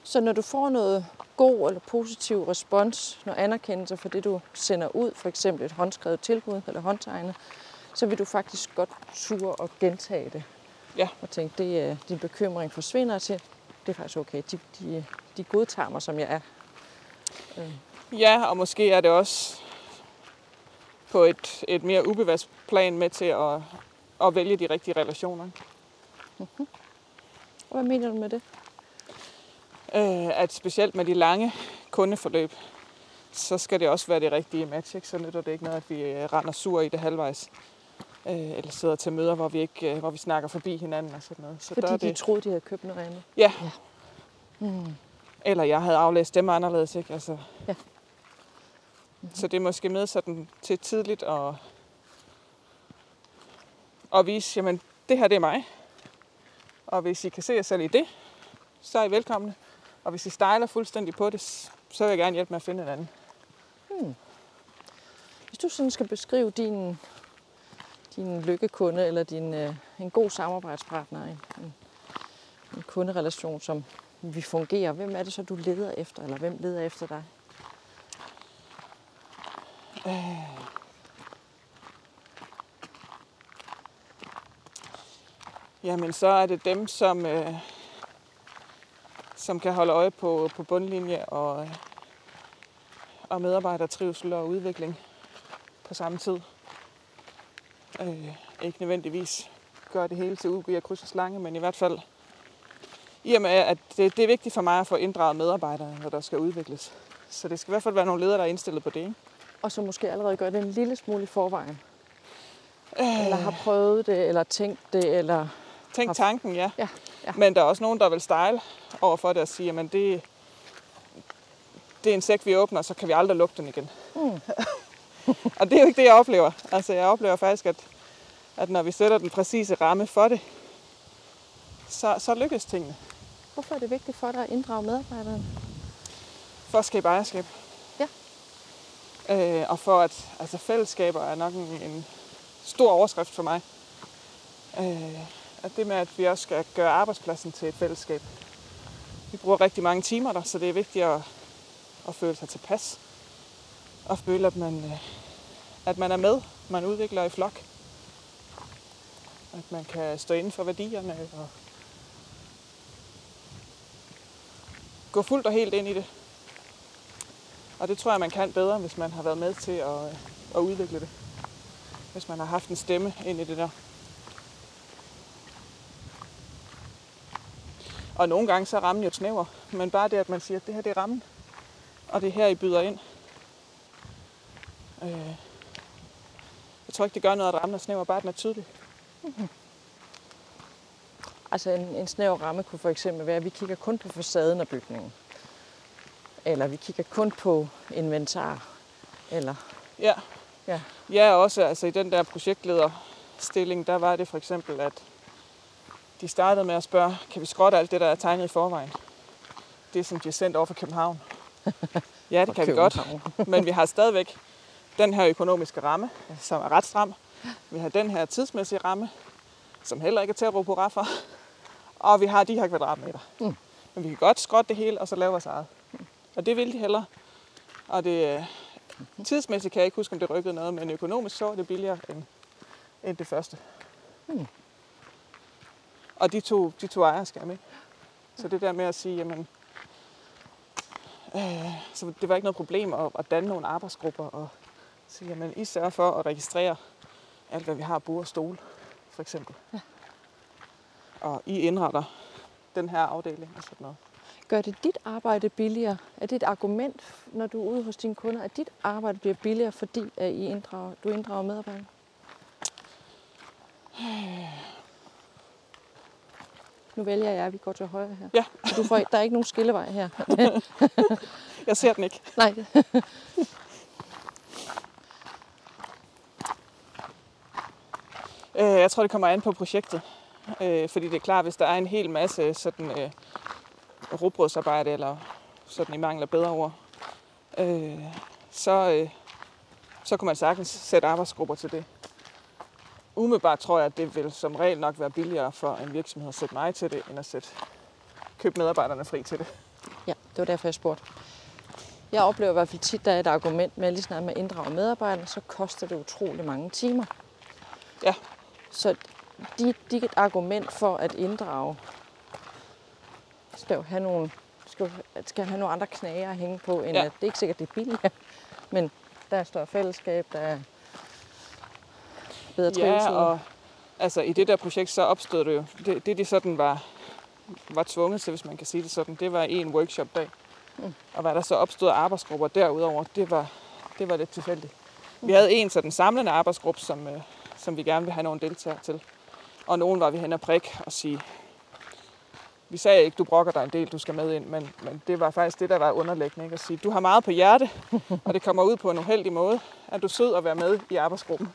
Så når du får noget god eller positiv respons, noget anerkendelse for det, du sender ud, for eksempel et håndskrevet tilbud eller håndtegnet, så vil du faktisk godt ture og gentage det. Ja. Og tænke, det er, din bekymring forsvinder til, det er faktisk okay, de, de, de godtager mig, som jeg er. Ja, og måske er det også på et, et mere ubevidst plan med til at, at vælge de rigtige relationer. Og hvad mener du med det? Øh, at specielt med de lange kundeforløb, så skal det også være det rigtige match. Ikke? Så nytter det ikke noget, at vi øh, render sur i det halvvejs. Øh, eller sidder til møder, hvor vi, ikke, øh, hvor vi snakker forbi hinanden og sådan noget. Så der Fordi er de det, troede, de havde købt noget andet. ja. Ja. Mm. Eller jeg havde aflæst dem anderledes. Ikke? Altså, Ja. Så det er måske med sådan til tidligt at, at vise, jamen det her det er mig. Og hvis I kan se jer selv i det, så er I velkomne. Og hvis I stejler fuldstændig på det, så vil jeg gerne hjælpe med at finde en anden. Hvis du sådan skal beskrive din, din lykkekunde eller din, øh, en god samarbejdspartner, en, en, en kunderelation, som vi fungerer, hvem er det så, du leder efter, eller hvem leder efter dig? Jamen så er det dem, som, øh, som kan holde øje på, på bundlinje og, øh, og medarbejdertrivsel og udvikling på samme tid. Øh, ikke nødvendigvis gøre det hele til udgiver kryds og slange, men i hvert fald i og med, at det, det er vigtigt for mig at få inddraget medarbejdere, når der skal udvikles. Så det skal i hvert fald være nogle ledere, der er indstillet på det. Ikke? Og så måske allerede gøre det en lille smule i forvejen. Eller har prøvet det, eller tænkt det, eller... Tænk tanken, ja. Ja, ja. Men der er også nogen, der vil style over for det og sige, at det, det er en sæk, vi åbner, så kan vi aldrig lukke den igen. Mm. og det er jo ikke det, jeg oplever. Altså, jeg oplever faktisk, at, at når vi sætter den præcise ramme for det, så, så lykkes tingene. Hvorfor er det vigtigt for dig at inddrage medarbejderne? For at skabe ejerskab. Ja. Øh, og for at altså, fællesskaber er nok en, en stor overskrift for mig. Øh, at det med, at vi også skal gøre arbejdspladsen til et fællesskab. Vi bruger rigtig mange timer der, så det er vigtigt at, at føle sig tilpas. Og føle, at man, øh, at man er med. Man udvikler i flok. At man kan stå inden for værdierne og gå fuldt og helt ind i det. Og det tror jeg, man kan bedre, hvis man har været med til at, øh, at udvikle det. Hvis man har haft en stemme ind i det der. Og nogle gange så rammen jo snæver. Men bare det, at man siger, at det her det er rammen. Og det er her, I byder ind. Øh, jeg tror ikke, det gør noget, at rammen er snæver, bare at den er tydelig. Altså en, en snæver ramme kunne for eksempel være, at vi kigger kun på facaden af bygningen. Eller vi kigger kun på inventar. Eller, Ja. ja. Ja, også altså i den der projektlederstilling, der var det for eksempel, at de startede med at spørge, kan vi skrotte alt det, der er tegnet i forvejen? Det, som de har sendt over for København. Ja, det kan vi godt. Men vi har stadigvæk den her økonomiske ramme, som er ret stram. Vi har den her tidsmæssige ramme, som heller ikke er til at råbe hurra for. Og vi har de her kvadratmeter. Mm. Men vi kan godt skrotte det hele, og så lave vores eget. Og det vil de hellere. Og det, øh, tidsmæssigt kan jeg ikke huske, om det rykkede noget, men økonomisk så er det billigere end, end det første. Hmm. Og de to, de to ejerskab, ikke? Så det der med at sige, jamen, øh, så det var ikke noget problem at, at danne nogle arbejdsgrupper og sige, jamen, I sørger for at registrere alt, hvad vi har, bord og stole, for eksempel. Ja. Og I indretter den her afdeling og sådan noget. Gør det dit arbejde billigere? Er det et argument, når du er ude hos dine kunder, at dit arbejde bliver billigere, fordi at I inddrager, du inddrager medarbejdere? Nu vælger jeg, at vi går til højre her. Ja. Du får, der er ikke nogen skillevej her. Jeg ser den ikke. Nej. Øh, jeg tror, det kommer an på projektet. Øh, fordi det er klart, hvis der er en hel masse sådan, øh, råbrødsarbejde, eller sådan i mangel af bedre ord, øh, så, øh, så kunne man sagtens sætte arbejdsgrupper til det. Umiddelbart tror jeg, at det vil som regel nok være billigere for en virksomhed at sætte mig til det, end at sætte, købe medarbejderne fri til det. Ja, det var derfor, jeg spurgte. Jeg oplever i hvert fald tit, der er et argument med, at lige snart med at inddrage medarbejdere, så koster det utrolig mange timer. Ja. Så dit, dit argument for at inddrage skal jo have nogle, skal, skal have nogle andre knager at hænge på, end ja. at det er ikke sikkert, det er billigere, men der er større fællesskab, der er bedre trivsel. Ja, og altså, i det der projekt, så opstod det jo, det, det de sådan var, var tvunget til, hvis man kan sige det sådan, det var en workshop-dag. Mm. Og hvad der så opstod arbejdsgrupper derudover, det var, det var lidt tilfældigt. Vi havde en sådan samlende arbejdsgruppe, som, øh, som vi gerne vil have nogle deltagere til. Og nogen var vi hen og prik og sige, vi sagde ikke, du brokker dig en del, du skal med ind, men, men det var faktisk det, der var underliggende. Ikke? At sige, du har meget på hjerte, og det kommer ud på en uheldig måde. Er du sød at være med i arbejdsgruppen?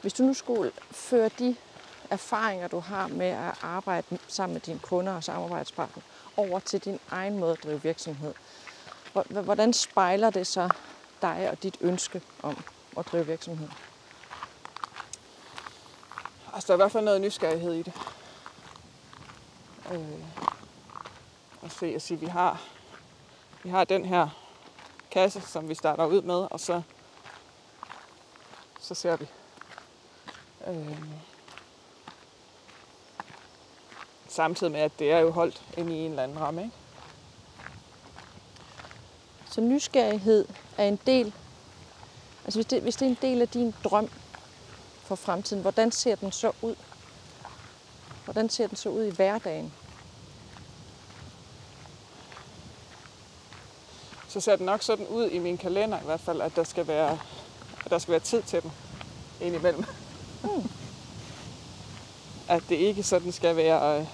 Hvis du nu skulle føre de erfaringer, du har med at arbejde sammen med dine kunder og samarbejdspartnere, over til din egen måde at drive virksomhed, hvordan spejler det så dig og dit ønske om at drive virksomhed? Altså, der er i hvert fald noget nysgerrighed i det. Øh, og se at sige, vi har, vi har den her kasse, som vi starter ud med, og så, så ser vi. Øh, samtidig med, at det er jo holdt inde i en eller anden ramme. Ikke? Så nysgerrighed er en del, altså hvis det, hvis det er en del af din drøm for fremtiden, hvordan ser den så ud? Hvordan ser den så ud i hverdagen? så ser den nok sådan ud i min kalender i hvert fald, at der skal være, at der skal være tid til den indimellem. Mm. At det ikke sådan skal være øh,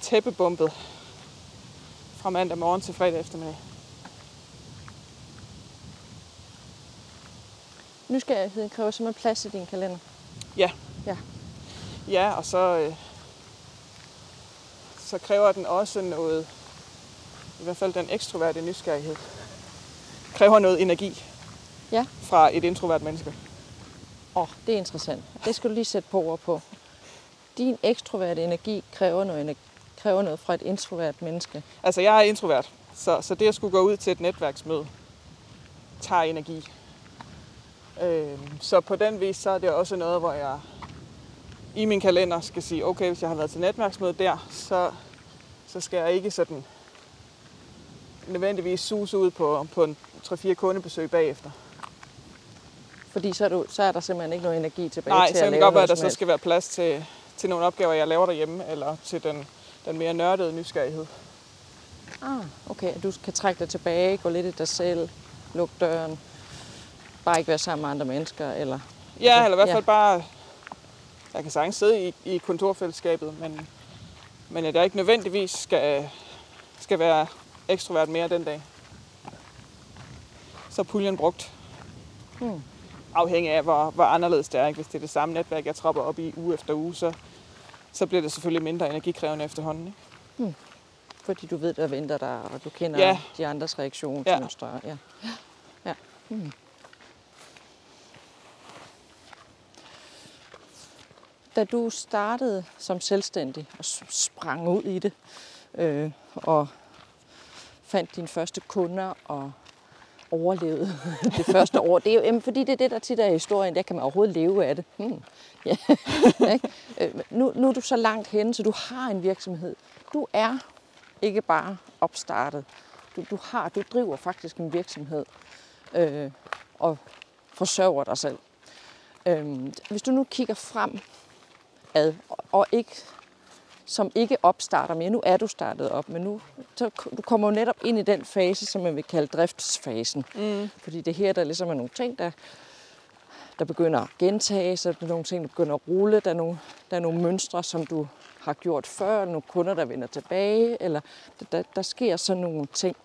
tæppebumpet fra mandag morgen til fredag eftermiddag. Nysgerrigheden kræver simpelthen plads i din kalender. Ja, og så, øh, så kræver den også noget, i hvert fald den ekstroverte nysgerrighed, kræver noget energi Ja. fra et introvert menneske. Åh, oh, det er interessant. Det skal du lige sætte på ord på. Din ekstroverte energi kræver noget, kræver noget fra et introvert menneske. Altså, jeg er introvert, så, så det at skulle gå ud til et netværksmøde tager energi. Øh, så på den vis, så er det også noget, hvor jeg i min kalender skal sige, okay, hvis jeg har været til netværksmøde der, så, så skal jeg ikke sådan nødvendigvis suse ud på, på en 3-4 kundebesøg bagefter. Fordi så er, du, så er der simpelthen ikke noget energi tilbage Nej, til så at kan det lave godt være, at der så skal være plads til, til nogle opgaver, jeg laver derhjemme, eller til den, den mere nørdede nysgerrighed. Ah, okay. Du kan trække dig tilbage, gå lidt i dig selv, lukke døren, bare ikke være sammen med andre mennesker, eller... Ja, eller i hvert Ja. fald bare, jeg kan sagtens sidde i, i kontorfællesskabet, men, men at jeg ikke nødvendigvis skal, skal være ekstrovert mere den dag. Så puljen brugt. Hmm. Afhængig af, hvor, hvor anderledes det er. Ikke? Hvis det er det samme netværk, jeg tropper op i uge efter uge, så, så bliver det selvfølgelig mindre energikrævende efterhånden. Ikke? Fordi du ved, hvad venter dig, og du kender Ja. de andres reaktionsmønstre. Ja. Ja. ja. Hmm. da du startede som selvstændig og sprang ud i det, øh, og fandt dine første kunder og overlevede det første år. Det er jo, jamen, fordi det er det, der tit er i historien. Der kan man overhovedet leve af det. Hmm. Ja. ikke? Øh, nu, nu er du så langt henne, så du har en virksomhed. Du er ikke bare opstartet. Du, du, har, du driver faktisk en virksomhed øh, og forsørger dig selv. Øh, hvis du nu kigger frem ad, og ikke som ikke opstarter mere. Nu er du startet op, men nu så du kommer jo netop ind i den fase, som man vil kalde driftsfasen. Mm. Fordi det her, der ligesom er nogle ting, der, der begynder at gentage sig, der er nogle ting, der begynder at rulle, der er nogle, der er nogle mønstre, som du har gjort før, nogle kunder, der vender tilbage, eller der, der sker sådan nogle ting.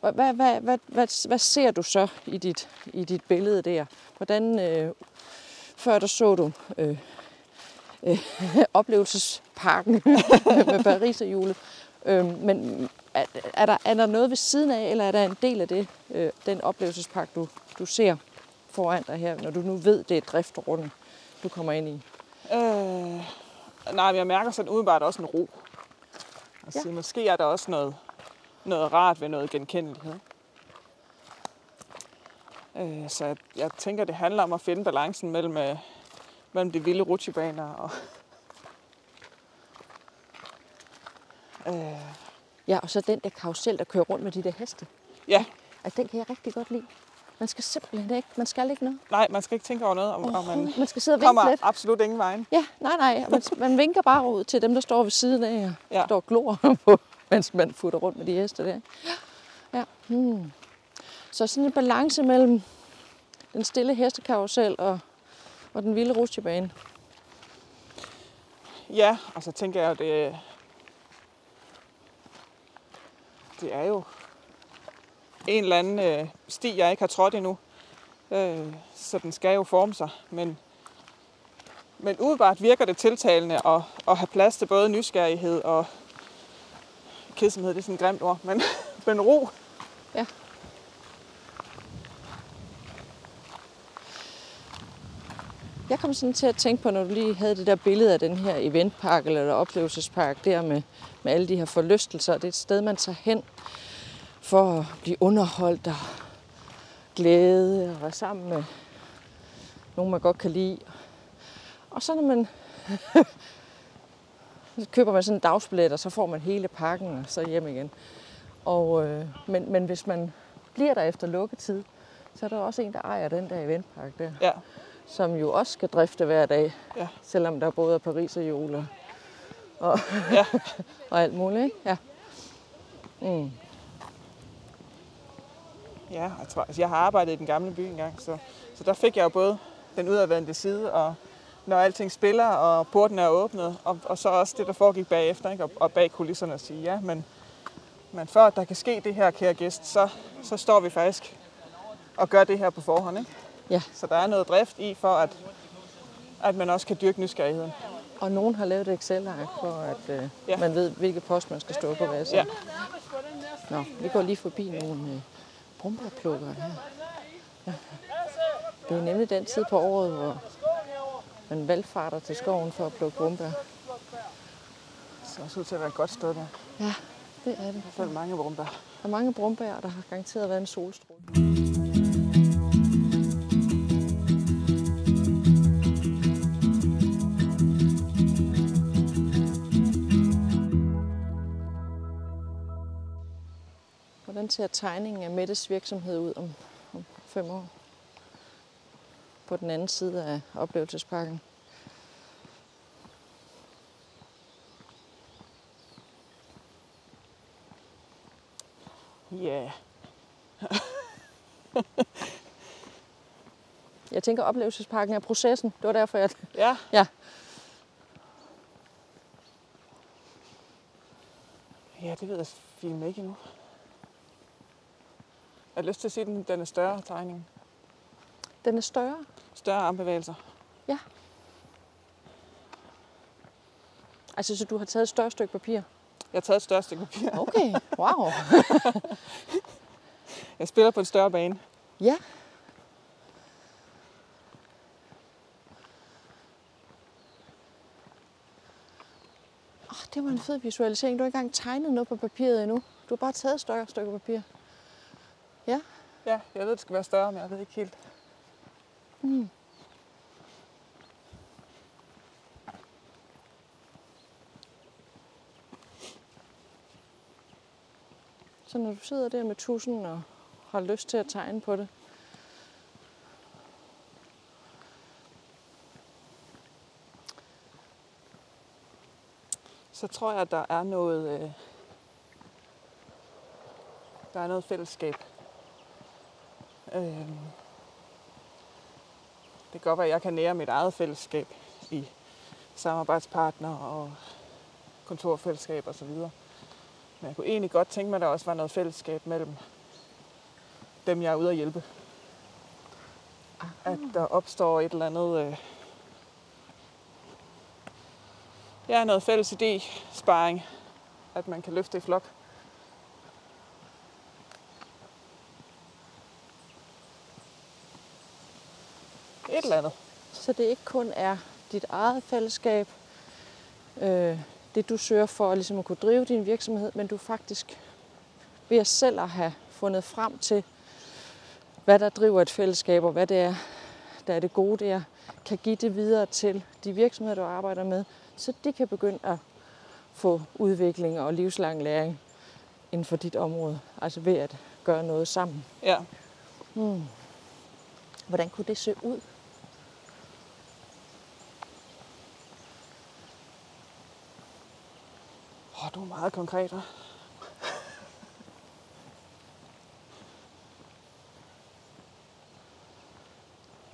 Hvad, hvad, hvad, hvad, hvad, hvad ser du så i dit, i dit billede der? Hvordan, øh, før der så du øh, øh, oplevelsesparken med Paris og julet. Øh, men er, er, der, er der noget ved siden af, eller er der en del af det, øh, den oplevelsespark, du, du ser foran dig her, når du nu ved, det er driftrunden, du kommer ind i? Øh, nej, jeg mærker sådan umiddelbart også en ro. Altså, ja. Måske er der også noget, noget rart ved noget genkendelighed. Øh, så jeg, jeg tænker, det handler om at finde balancen mellem, øh, mellem de vilde rutsjebaner og... øh. Ja, og så den der karusel, der kører rundt med de der heste. Ja. Altså, den kan jeg rigtig godt lide. Man skal simpelthen ikke, man skal ikke noget. Nej, man skal ikke tænke over noget, om, oh, om man, man skal sidde og kommer lidt. absolut ingen vejen. Ja, nej, nej. Man, man vinker bare ud til dem, der står ved siden af og ja. står og glor på, mens man futter rundt med de heste der. Ja. Hmm. Så sådan en balance mellem den stille hestekarusel og og den vilde rutsjebane. Ja, og så tænker jeg, det, det er jo en eller anden øh, sti, jeg ikke har trådt endnu. Øh, så den skal jo forme sig. Men, men udebart virker det tiltalende at, at have plads til både nysgerrighed og kedsomhed, det er sådan et grimt ord, men, men ro. Ja. Kom sådan til at tænke på, når du lige havde det der billede af den her eventpark eller oplevelsespark der med, med alle de her forlystelser. Det er et sted, man tager hen for at blive underholdt og glæde og være sammen med nogen, man godt kan lide. Og så når man så køber man sådan en dagsbillet, og så får man hele pakken og så hjem igen. Og, øh, men, men hvis man bliver der efter lukketid, så er der også en, der ejer den der eventpark der. Ja som jo også skal drifte hver dag, ja. selvom der både er Paris og jul og, og, ja. og alt muligt. Ikke? Ja. Mm. Ja, jeg, tror, altså jeg har arbejdet i den gamle by engang, så, så der fik jeg jo både den udadvendte side, og når alting spiller, og porten er åbnet, og, og så også det, der foregik bagefter, ikke? Og, og bag kulisserne at sige, ja, men, men at der kan ske det her, kære gæst, så, så står vi faktisk og gør det her på forhånd. Ikke? Ja. Så der er noget drift i for, at, at man også kan dyrke nysgerrigheden. Og nogen har lavet et Excel-ark for, at øh, ja. man ved, hvilke post man skal stå på hvad Ja. Nå, vi går lige forbi nogle øh, brumbærplukker her. Ja. Det er nemlig den tid på året, hvor man valgfarter til skoven for at plukke brumbær. Det ser også ud til at være et godt sted der. Ja, det er det. Hvert fald mange brumbær. Der er mange brumbær, der har garanteret været en solstråle. Hvordan ser tegningen af Mettes virksomhed ud om, om fem år? På den anden side af oplevelsesparken. Ja. Yeah. jeg tænker, oplevelsesparken er processen. Det var derfor, jeg... Ja. ja. Ja, det ved jeg fint ikke endnu. Jeg har lyst til at sige, at den, den er større, tegningen. Den er større? Større armbevægelser. Ja. Altså, så du har taget et større stykke papir? Jeg har taget et større stykke papir. Okay, wow. jeg spiller på en større bane. Ja. det var en fed visualisering. Du har ikke engang tegnet noget på papiret endnu. Du har bare taget et stykke, stykke papir. Ja. Ja, jeg ved, det skal være større, men jeg ved ikke helt. Mm. Så når du sidder der med tusind og har lyst til at tegne på det, så tror jeg, at der er noget, øh, der er noget fællesskab. Øh, det kan godt være, at jeg kan nære mit eget fællesskab i samarbejdspartner og kontorfællesskab osv. Men jeg kunne egentlig godt tænke mig, at der også var noget fællesskab mellem dem, jeg er ude at hjælpe. At der opstår et eller andet... Øh, ja, noget fælles idé, sparring, at man kan løfte i flok. Eller andet. Så det ikke kun er dit eget fællesskab, øh, det du søger for ligesom at kunne drive din virksomhed, men du faktisk ved at selv at have fundet frem til, hvad der driver et fællesskab, og hvad det er, der er det gode der, kan give det videre til de virksomheder, du arbejder med, så de kan begynde at få udvikling og livslang læring inden for dit område. Altså ved at gøre noget sammen. Ja. Hmm. Hvordan kunne det se ud? Åh, oh, du er meget konkret, hva'?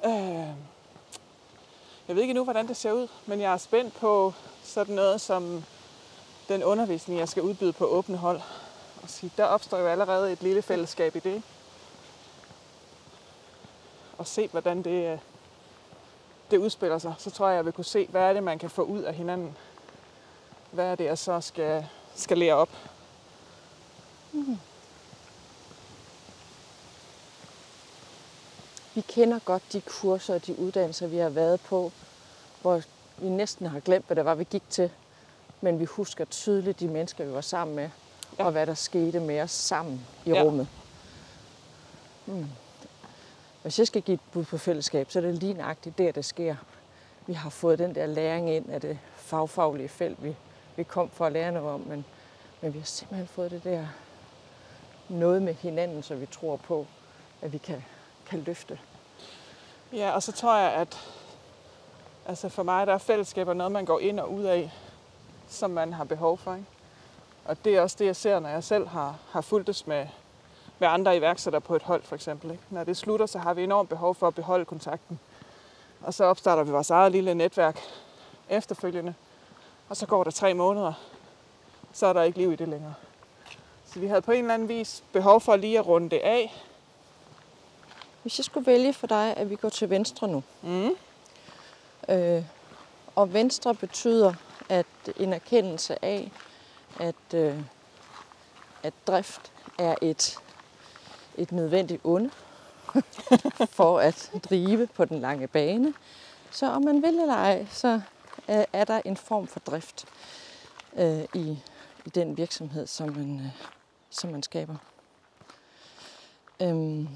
Øh, jeg ved ikke endnu, hvordan det ser ud, men jeg er spændt på sådan noget som den undervisning, jeg skal udbyde på åbne hold. Og sige, der opstår jo allerede et lille fællesskab i det. Og se, hvordan det, øh, det udspiller sig. Så tror jeg, jeg vil kunne se, hvad er det, man kan få ud af hinanden. Hvad er det, jeg så skal, skal lære op. Mm. Vi kender godt de kurser og de uddannelser, vi har været på, hvor vi næsten har glemt, hvad det var, vi gik til. Men vi husker tydeligt de mennesker, vi var sammen med, ja. og hvad der skete med os sammen i ja. rummet. Hmm. Hvis jeg skal give et bud på fællesskab, så er det lige nøjagtigt der, det sker. Vi har fået den der læring ind af det fagfaglige felt, vi, vi kom for at lære noget om, men, men vi har simpelthen fået det der noget med hinanden, så vi tror på, at vi kan, kan løfte. Ja, og så tror jeg, at altså for mig der er fællesskaber noget, man går ind og ud af, som man har behov for. Ikke? Og det er også det, jeg ser, når jeg selv har, har fulgtes med, med andre iværksættere på et hold, for eksempel. Ikke? Når det slutter, så har vi enormt behov for at beholde kontakten. Og så opstarter vi vores eget lille netværk efterfølgende. Og så går der tre måneder, så er der ikke liv i det længere. Så vi havde på en eller anden vis behov for lige at runde det af. Hvis jeg skulle vælge for dig, at vi går til venstre nu. Mm. Øh, og venstre betyder, at en erkendelse af, at, øh, at drift er et, et nødvendigt onde for at drive på den lange bane. Så om man vil eller ej, så Øh, er der en form for drift øh, i, i den virksomhed, som man, øh, som man skaber. Øhm,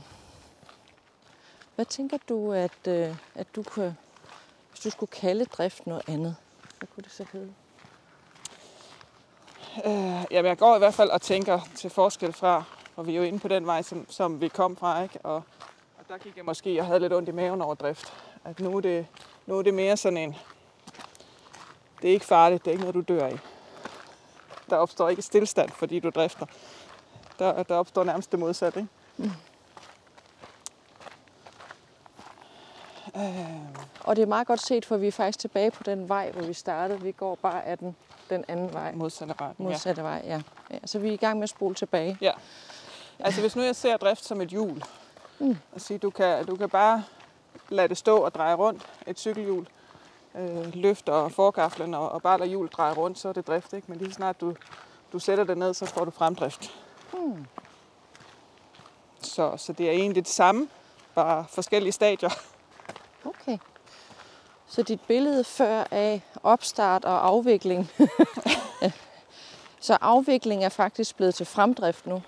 hvad tænker du, at, øh, at du kunne, hvis du skulle kalde drift noget andet, hvad kunne det så hedde? Øh, jamen, jeg går i hvert fald og tænker til forskel fra, og vi er jo inde på den vej, som, som vi kom fra, ikke? Og, og der gik jeg måske og havde lidt ondt i maven over drift. At nu er det, nu er det mere sådan en, det er ikke farligt, det er ikke noget, du dør i. Der opstår ikke stillstand, fordi du drifter. Der, der opstår nærmest det modsatte, ikke? Mm. Øh. Og det er meget godt set, for vi er faktisk tilbage på den vej, hvor vi startede. Vi går bare af den, den anden vej. Modsatte vej. Modsatte ja. vej, ja. ja. Så vi er i gang med at spole tilbage. Ja. Altså hvis nu jeg ser drift som et hjul, mm. og sige, du kan, du kan bare lade det stå og dreje rundt, et cykelhjul, øh, løfter forgaflen og, og bare lade hjulet dreje rundt, så er det drift, ikke? Men lige snart du, du sætter det ned, så får du fremdrift. Mm. Så, så det er egentlig det samme, bare forskellige stadier. Okay. Så dit billede før af opstart og afvikling Så afvikling er faktisk blevet til fremdrift nu.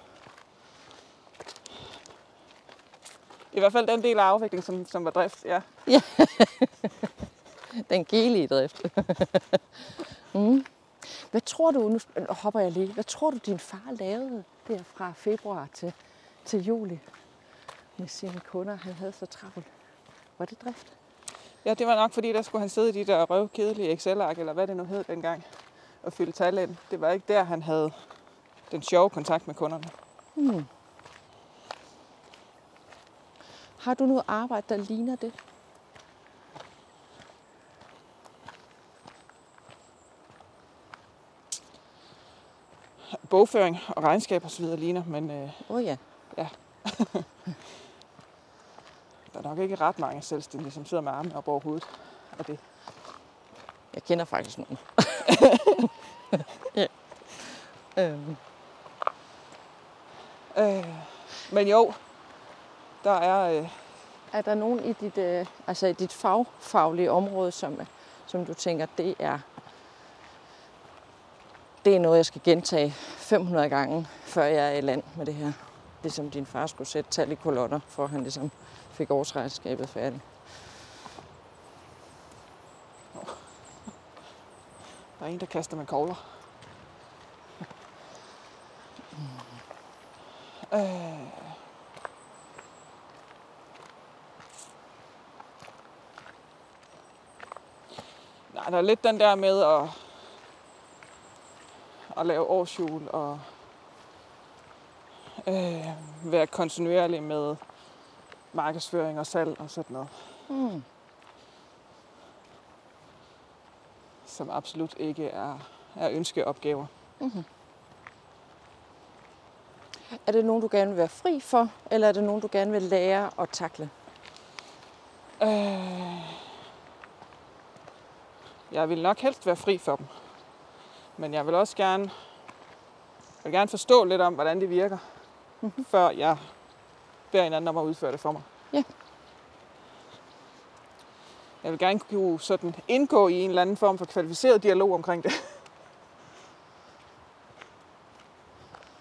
I hvert fald den del af afviklingen, som, som var drift, ja. Den gelige drift. mm. Hvad tror du, nu hopper jeg lige, hvad tror du, din far lavede der fra februar til, til juli med sine kunder? Han havde så travlt. Var det drift? Ja, det var nok, fordi der skulle han sidde i de der røvkedelige Excel-ark, eller hvad det nu hed dengang, og fylde tal ind. Det var ikke der, han havde den sjove kontakt med kunderne. Hmm. Har du noget arbejde, der ligner det? Bogføring og regnskab osv. ligner, men øh, Åh oh, ja. der er nok ikke ret mange selvstændige, som sidder med armene op over hovedet. Og det. Jeg kender faktisk nogen. ja. øhm. Øh, men jo, der er... Øh, Er der nogen i dit, øh, altså i dit fagfaglige område, som, som du tænker, det er, det er noget, jeg skal gentage 500 gange, før jeg er i land med det her? Ligesom din far skulle sætte tal i kolonner, for han ligesom fik årsregnskabet færdigt. der er en, der kaster med kogler. Øh, Nej, der er lidt den der med at, at lave årsjul og øh, være kontinuerlig med markedsføring og salg og sådan noget. Mm. som absolut ikke er, er ønskeopgaver. Er det nogen, du gerne vil være fri for, eller er det nogen, du gerne vil lære at takle? Øh, jeg vil nok helst være fri for dem. Men jeg vil også gerne, jeg vil gerne forstå lidt om, hvordan det virker, mm-hmm. før jeg beder en anden om at udføre det for mig. Ja. Jeg vil gerne kunne sådan indgå i en eller anden form for kvalificeret dialog omkring det.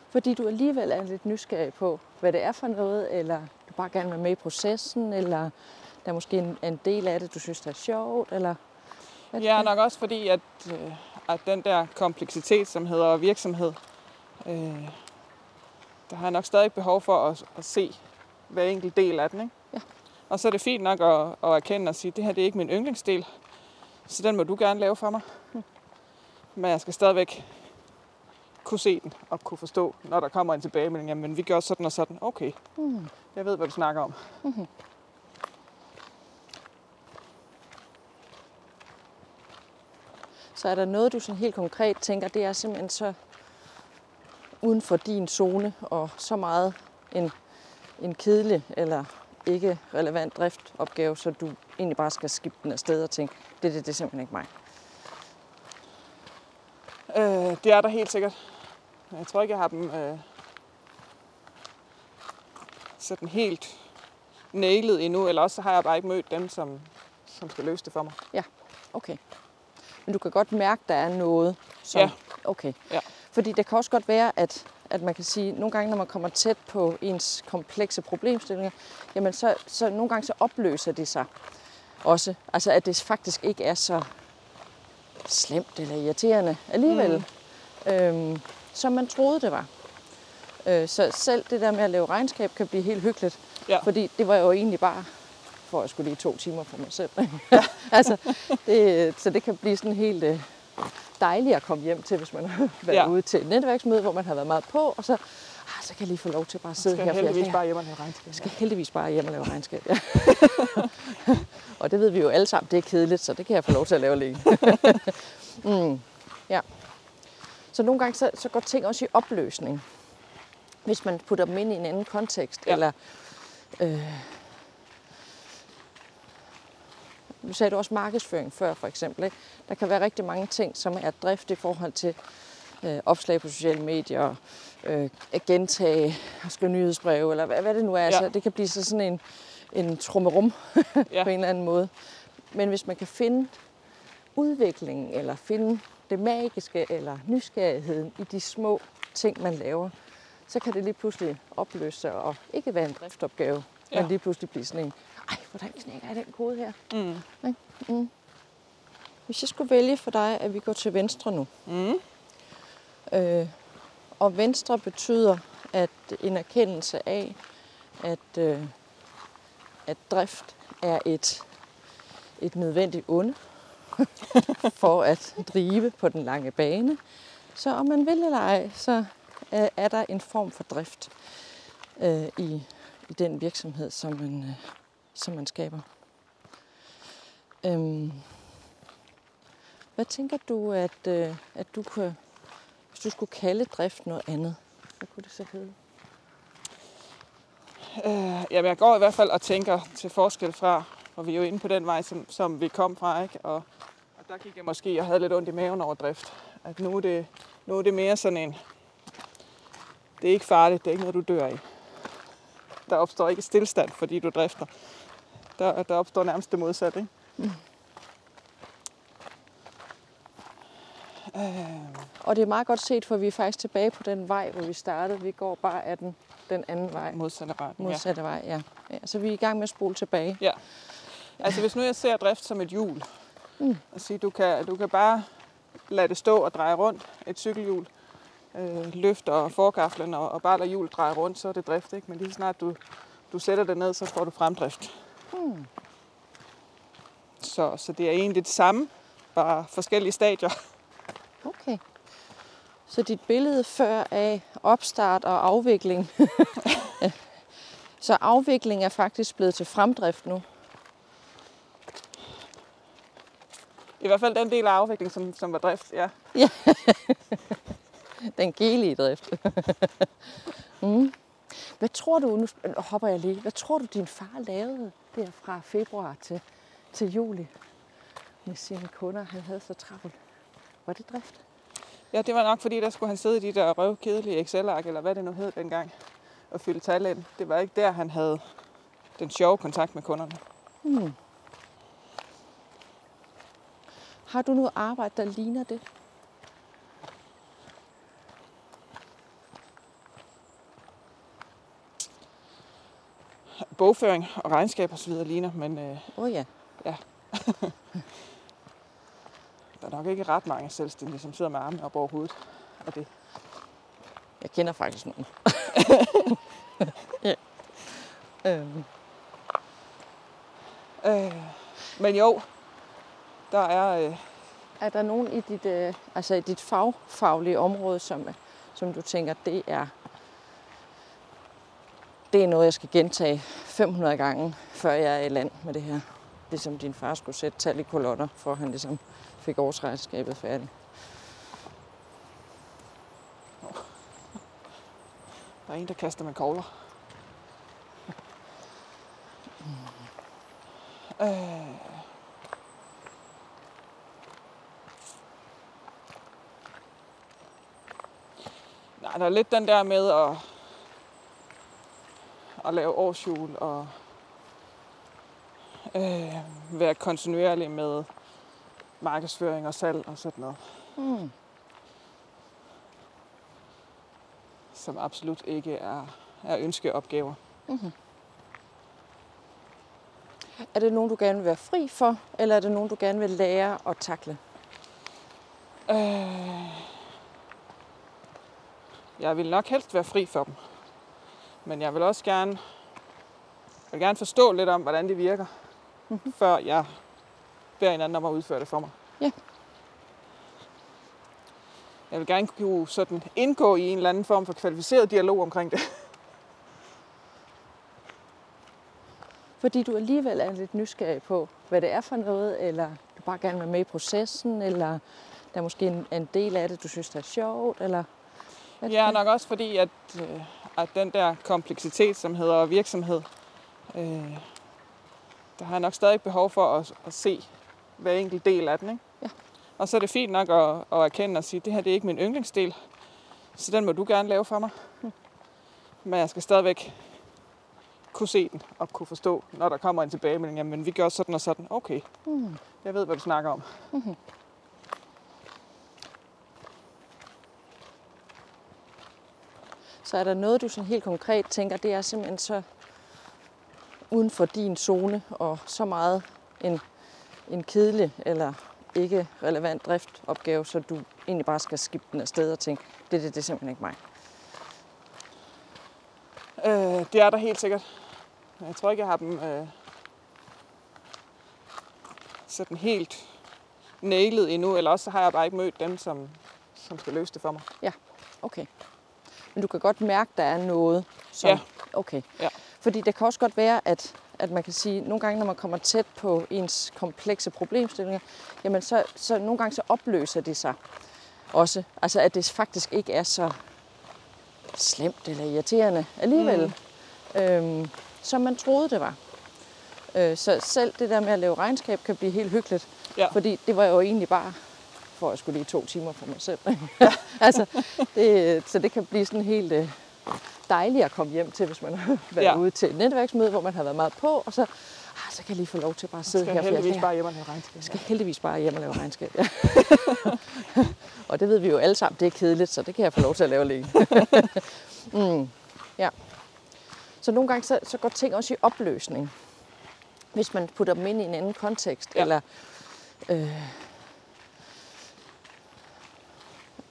Fordi du alligevel er lidt nysgerrig på, hvad det er for noget, eller du bare gerne vil være med i processen, eller der er måske en, en del af det, du synes, der er sjovt, eller Ja, nok også fordi, at, øh, at den der kompleksitet, som hedder virksomhed, øh, der har jeg nok stadig behov for at, at se hver enkelt del af den. Ikke? Ja. Og så er det fint nok at, at erkende og sige, at det her det er ikke min yndlingsdel, så den må du gerne lave for mig. Men jeg skal stadigvæk kunne se den og kunne forstå, når der kommer en tilbagemelding, jamen vi gør sådan og sådan. Okay, Mm. jeg ved, hvad du snakker om. Så er der noget, du sådan helt konkret tænker, det er simpelthen så uden for din zone, og så meget en, en kedelig eller ikke relevant driftopgave, så du egentlig bare skal skifte den afsted og tænke, det, det, det er simpelthen ikke mig. Øh, det er der helt sikkert. Jeg tror ikke, jeg har dem øh, sådan helt nailet endnu, eller også så har jeg bare ikke mødt dem, som, som skal løse det for mig. Okay. Men du kan godt mærke, der er noget, som... Ja. Okay. Ja. Fordi det kan også godt være, at, at man kan sige, nogle gange, når man kommer tæt på ens komplekse problemstillinger, jamen så, så nogle gange så opløser det sig også. Altså, at det faktisk ikke er så slemt eller irriterende alligevel, mm. øhm, som man troede, det var. Øh, så selv det der med at lave regnskab kan blive helt hyggeligt. Ja. Fordi det var jo egentlig bare for at jeg skulle lige to timer for mig selv. altså, det, så det kan blive sådan helt øh, dejligt at komme hjem til, hvis man har været Ja. ude til et netværksmøde, hvor man har været meget på, og så, ah, så kan jeg lige få lov til bare at sidde Skal her. jeg for heldigvis bare hjem og lave regnskab. jeg skal heldigvis bare hjem og lave regnskab. Ja. og det ved vi jo alle sammen, det er kedeligt, så det kan jeg få lov til at lave alene. mm, ja. Så nogle gange så, så går ting også i opløsning, hvis man putter dem ind i en anden kontekst. Ja. Eller, øh, nu sagde du også markedsføring før, for eksempel. Ikke? Der kan være rigtig mange ting, som er drift i forhold til øh, opslag på sociale medier, øh, at gentage, at skrive nyhedsbreve, eller hvad, hvad det nu er. Ja. Altså, det kan blive så sådan en, en trummerum Ja. på en eller anden måde. Men hvis man kan finde udviklingen, eller finde det magiske eller nysgerrigheden i de små ting, man laver, så kan det lige pludselig opløse sig og ikke være en driftopgave, ja. men lige pludselig blive sådan en, ej, hvordan knækker jeg den kode her? Mm. Mm. Hvis jeg skulle vælge for dig, at vi går til venstre nu. Mm. Øh, og venstre betyder, at en erkendelse af, at, øh, at drift er et, et nødvendigt onde for at drive på den lange bane. Så om man vil eller ej, så er, er der en form for drift øh, i, i den virksomhed, som man, øh, som man skaber. Øhm, hvad tænker du, at, øh, at du kunne, hvis du skulle kalde drift noget andet, hvad kunne det så hedde? Øh, jamen, jeg går i hvert fald og tænker til forskel fra, og vi er jo inde på den vej, som, som vi kom fra, ikke? Og, og der gik jeg måske og havde lidt ondt i maven over drift. At nu er det, nu er det mere sådan en, det er ikke farligt, det er ikke noget, du dør i. Der opstår ikke stillstand, fordi du drifter. Der, der opstår nærmest det modsatte, ikke? Mm. Og det er meget godt set, for vi er faktisk tilbage på den vej, hvor vi startede. Vi går bare af den, den anden vej. Modsatte ja. Modsatte vej, ja. ja. Så vi er i gang med at spole tilbage. Ja. Altså hvis nu jeg ser drift som et hjul, mm. og sige, du kan, du kan bare lade det stå og dreje rundt, et cykelhjul, øh, løfter forgaflen og, og bare lade hjulet dreje rundt, så er det drift, ikke? Men lige snart du, du sætter det ned, så får du fremdrift. Mm. Så, så det er egentlig det samme, bare forskellige stadier. Okay. Så dit billede før af opstart og afvikling. så afvikling er faktisk blevet til fremdrift nu. I hvert fald den del af afvikling, som, som var drift, ja. Ja. den gelige drift. mm. Hvad tror du, nu hopper jeg lige, hvad tror du din far lavede der fra februar til, til juli med sine kunder? Han havde så travlt. Var det drift? Ja, det var nok fordi, der skulle han sidde i de der røvkedelige Excel-ark, eller hvad det nu hed dengang, og fylde tal ind. Det var ikke der, han havde den sjove kontakt med kunderne. Hmm. Har du noget arbejde, der ligner det? Bogføring og regnskab og så videre ligner, men øh, Åh oh, ja. ja. der er nok ikke ret mange selvstændige, som sidder med armene op over hovedet af det. Jeg kender faktisk nogen. ja. øhm. Øh, men jo, der er... Øh, Er der nogen i dit, øh, altså i dit fagfaglige område, som, som du tænker, det er, det er noget, jeg skal gentage 500 gange, før jeg er i land med det her? Ligesom din far skulle sætte tal i kolotter, for han ligesom fik årsregnskabet færdigt. der er en, der kaster med kogler. Øh, Nej, der er lidt den der med at, at lave årsjul og øh, være kontinuerlig med markedsføring og salg og sådan noget. Mm. Som absolut ikke er, er ønskeopgaver. Mm-hmm. Er det nogen, du gerne vil være fri for, eller er det nogen, du gerne vil lære at takle? Øh, jeg vil nok helst være fri for dem. Men jeg vil også gerne, jeg vil gerne forstå lidt om, hvordan det virker, mm-hmm. før jeg beder en anden om at udføre det for mig. Ja. Jeg vil gerne kunne sådan indgå i en eller anden form for kvalificeret dialog omkring det. Fordi du alligevel er lidt nysgerrig på, hvad det er for noget, eller du bare gerne vil med i processen, eller der er måske en, en del af det, du synes, der er sjovt, eller er Ja, nok også fordi, at, øh, at den der kompleksitet, som hedder virksomhed, øh, der har jeg nok stadig behov for at, at se hver enkelt del af den. Ikke? Ja. Og så er det fint nok at, at erkende og sige, at det her det er ikke min yndlingsdel, så den må du gerne lave for mig. Men jeg skal stadigvæk kunne se den og kunne forstå, når der kommer en tilbagemelding, jamen vi gør sådan og sådan. Okay, Mm. jeg ved, hvad du snakker om. Så er der noget, du sådan helt konkret tænker, det er simpelthen så uden for din zone, og så meget en, en kedelig eller ikke relevant driftopgave, så du egentlig bare skal skifte den afsted og tænke, det, det, det er simpelthen ikke mig. Øh, det er der helt sikkert. Jeg tror ikke, jeg har dem øh, sådan helt nailet endnu, eller også har jeg bare ikke mødt dem, som, som skal løse det for mig. Ja, okay. Men du kan godt mærke, der er noget, som... Ja. Okay. Ja. Fordi det kan også godt være, at, at man kan sige, nogle gange, når man kommer tæt på ens komplekse problemstillinger, jamen så, så nogle gange så opløser det sig også. Altså at det faktisk ikke er så slemt eller irriterende alligevel, mm. øhm, som man troede, det var. Øh, så selv det der med at lave regnskab kan blive helt hyggeligt, Ja. fordi det var jo egentlig bare at jeg skulle lige to timer for mig selv. altså, det, så det kan blive sådan helt øh, dejligt at komme hjem til, hvis man har været Ja. ja. ude til et netværksmøde, hvor man har været meget på, og så, ah, så kan jeg lige få lov til bare at sidde skal her. jeg heldigvis kan- bare hjem og lave regnskab. jeg skal heldigvis bare hjem og lave regnskab. Ja. og det ved vi jo alle sammen, det er kedeligt, så det kan jeg få lov til at lave alene. mm, ja. Så nogle gange så, så går ting også i opløsning, hvis man putter dem ind i en anden kontekst. Ja. Eller, øh,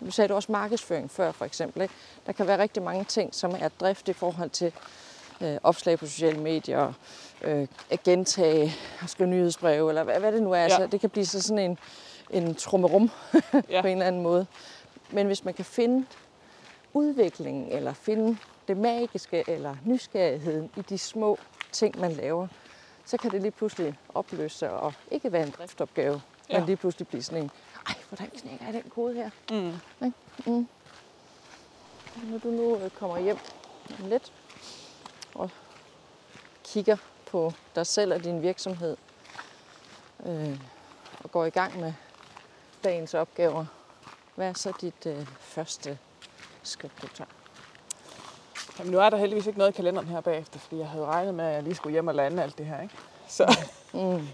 nu sagde du også markedsføring før, for eksempel. Ikke? Der kan være rigtig mange ting, som er drift i forhold til øh, opslag på sociale medier, øh, at gentage og skrive nyhedsbreve, eller hvad, hvad det nu er. Ja. Altså, det kan blive så sådan en, en trummerum Ja. på en eller anden måde. Men hvis man kan finde udviklingen, eller finde det magiske, eller nysgerrigheden i de små ting, man laver, så kan det lige pludselig opløse og ikke være en driftopgave, ja. Men lige pludselig blive sådan en, ej, hvordan knækker jeg den kode her? Mm. Mm. Når du nu øh, kommer hjem om lidt og kigger på dig selv og din virksomhed øh, og går i gang med dagens opgaver, hvad er så dit øh, første skridt, du tager? Jamen, nu er der heldigvis ikke noget i kalenderen her bagefter, fordi jeg havde regnet med, at jeg lige skulle hjem og lande alt det her. Ikke? Så Mm.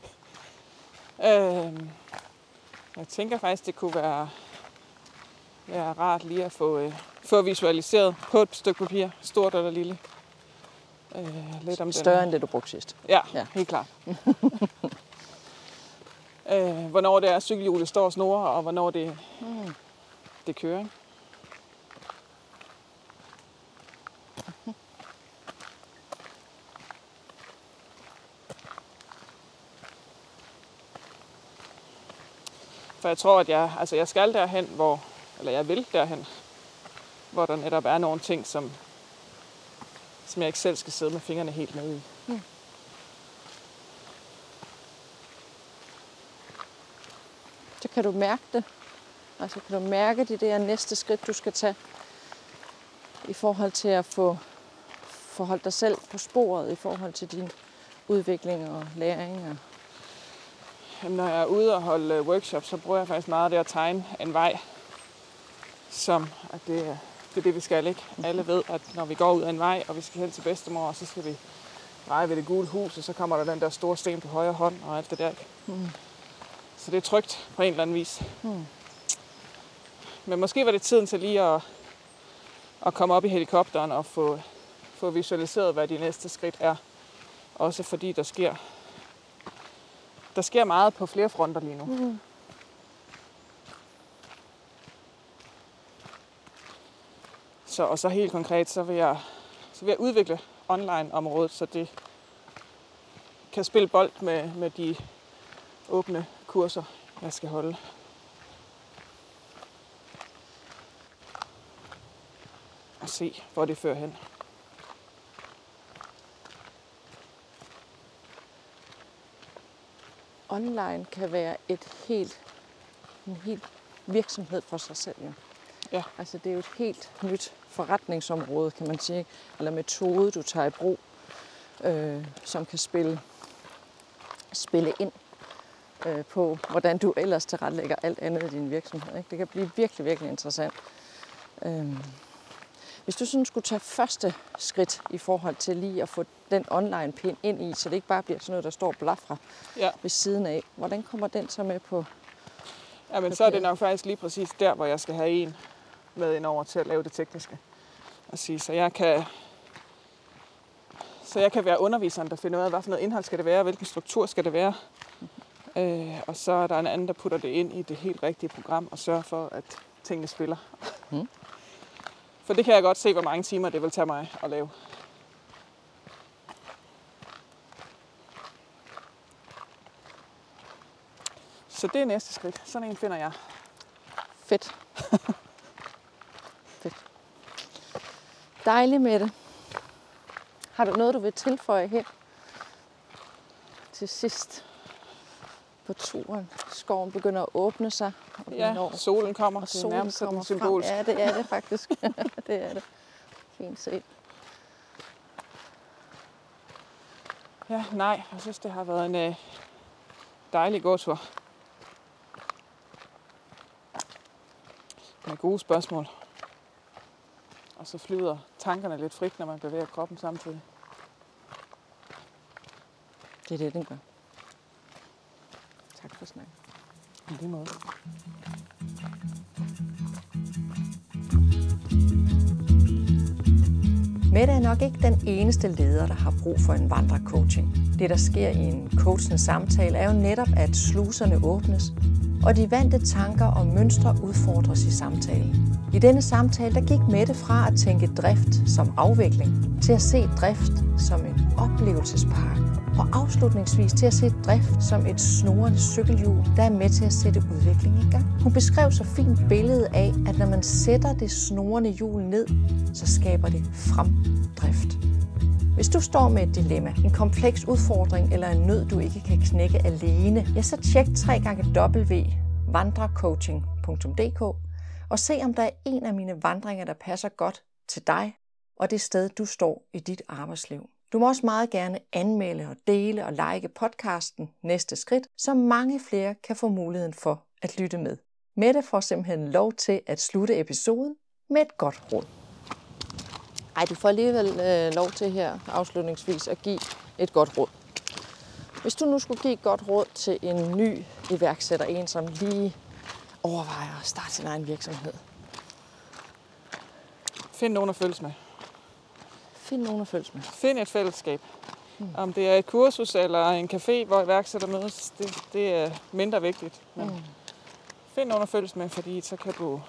øh, jeg tænker faktisk, det kunne være, være rart lige at få, øh, få visualiseret på et stykke papir, stort eller lille. Øh, lidt om Større den. end det, du brugte sidst. Ja, Ja. helt klart. øh, hvornår det er, cykelhjulet står og snorer, og hvornår det, Mm. det kører. Ikke? For jeg tror, at jeg, altså jeg skal derhen, hvor, eller jeg vil derhen, hvor der netop er nogle ting, som, som jeg ikke selv skal sidde med fingrene helt nede i. Mm. Så kan du mærke det. Altså kan du mærke det der næste skridt, du skal tage i forhold til at få forholdt dig selv på sporet i forhold til din udvikling og læring. Og, Jamen, når jeg er ude og holde øh, workshops, så bruger jeg faktisk meget af det at tegne en vej, som at det, er- det er det, vi skal. ikke. Alle ved, at når vi går ud af en vej, og vi skal hen til bedstemor, så skal vi dreje ved det gule hus, og så kommer der den der store sten på højre hånd og alt det der. ikke? Mm. Så det er trygt på en eller anden vis. Mm. Men måske var det tiden til lige at, at komme op i helikopteren og få, få visualiseret, hvad de næste skridt er. Også fordi der sker, der sker meget på flere fronter lige nu. Mm. Så, og så helt konkret, så vil jeg, så vil jeg udvikle online-området, så det kan spille bold med, med de åbne kurser, jeg skal holde. Og se, hvor det fører hen. Online kan være et helt, en helt virksomhed for sig selv. Jo. Ja. Altså det er jo et helt nyt forretningsområde, kan man sige. Eller metode, du tager i brug, øh, som kan spille, spille ind øh, på, hvordan du ellers tilrettelægger alt andet i din virksomhed. Ikke? Det kan blive virkelig, virkelig interessant. Øh, hvis du sådan skulle tage første skridt i forhold til lige at få den online pind ind i, så det ikke bare bliver sådan noget, der står blafra Ja, ved siden af, hvordan kommer den så med på? ja men så er det nok faktisk lige præcis der, hvor jeg skal have en med ind over til at lave det tekniske. at sige. Så jeg kan, så jeg kan være underviseren, der finder ud af, hvad for noget indhold skal det være, hvilken struktur skal det være. Øh, og så er der en anden, der putter det ind i det helt rigtige program og sørger for, at tingene spiller. Mm. For det kan jeg godt se, hvor mange timer det vil tage mig at lave. Så det er næste skridt. Sådan en finder jeg. Fedt. Fedt. Dejligt med det. Har du noget, du vil tilføje her til sidst på turen? Skoven begynder at åbne sig. Og ja, når, solen kommer. Og solen det er nærmest kommer symbolsk. Ja, det er det faktisk. det er det. Fint set. Ja, nej, jeg synes, det har været en øh, dejlig gåtur. Med gode spørgsmål. Og så flyder tankerne lidt frit, når man bevæger kroppen samtidig. Det er det, den gør. For snakken. I lige måde. Mette er nok ikke den eneste leder, der har brug for en vandrecoaching. Det, der sker i en coachende samtale, er jo netop, at sluserne åbnes, og de vante tanker og mønstre udfordres i samtalen. I denne samtale der gik Mette fra at tænke drift som afvikling til at se drift som en oplevelsespark og afslutningsvis til at se drift som et snorende cykelhjul, der er med til at sætte udvikling i gang. Hun beskrev så fint billedet af, at når man sætter det snorende hjul ned, så skaber det fremdrift. Hvis du står med et dilemma, en kompleks udfordring eller en nød, du ikke kan knække alene, ja, så tjek 3 gange www.vandrecoaching.dk og se om der er en af mine vandringer, der passer godt til dig og det sted, du står i dit arbejdsliv. Du må også meget gerne anmelde og dele og like podcasten Næste Skridt, så mange flere kan få muligheden for at lytte med. Mette får simpelthen lov til at slutte episoden med et godt råd. Ej, du får alligevel øh, lov til her afslutningsvis at give et godt råd. Hvis du nu skulle give et godt råd til en ny iværksætter, en som lige overvejer at starte sin egen virksomhed. Find nogen at følges med. Find nogen at følges med. Find et fællesskab. Mm. Om det er et kursus eller en café, hvor iværksætter mødes, det, det er mindre vigtigt. Men mm. Find nogen at følges med, fordi så kan du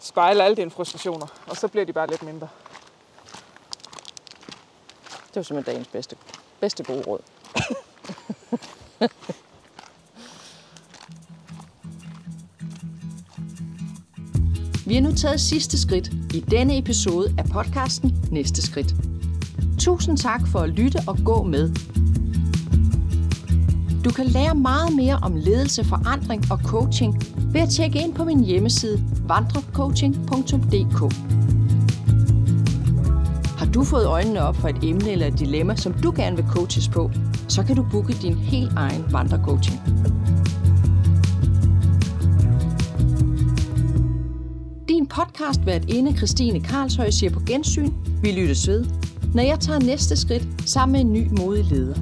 spejle alle dine frustrationer, og så bliver de bare lidt mindre. Det var simpelthen dagens bedste, bedste gode råd. Vi har nu taget sidste skridt i denne episode af podcasten Næste Skridt. Tusind tak for at lytte og gå med. Du kan lære meget mere om ledelse, forandring og coaching ved at tjekke ind på min hjemmeside vandrecoaching.dk. Har du fået øjnene op for et emne eller et dilemma, som du gerne vil coaches på, så kan du booke din helt egen vandrecoaching. Podcast hvert inde Christine Karlshøj siger på gensyn. Vi lyttes ved, når jeg tager næste skridt sammen med en ny modig leder.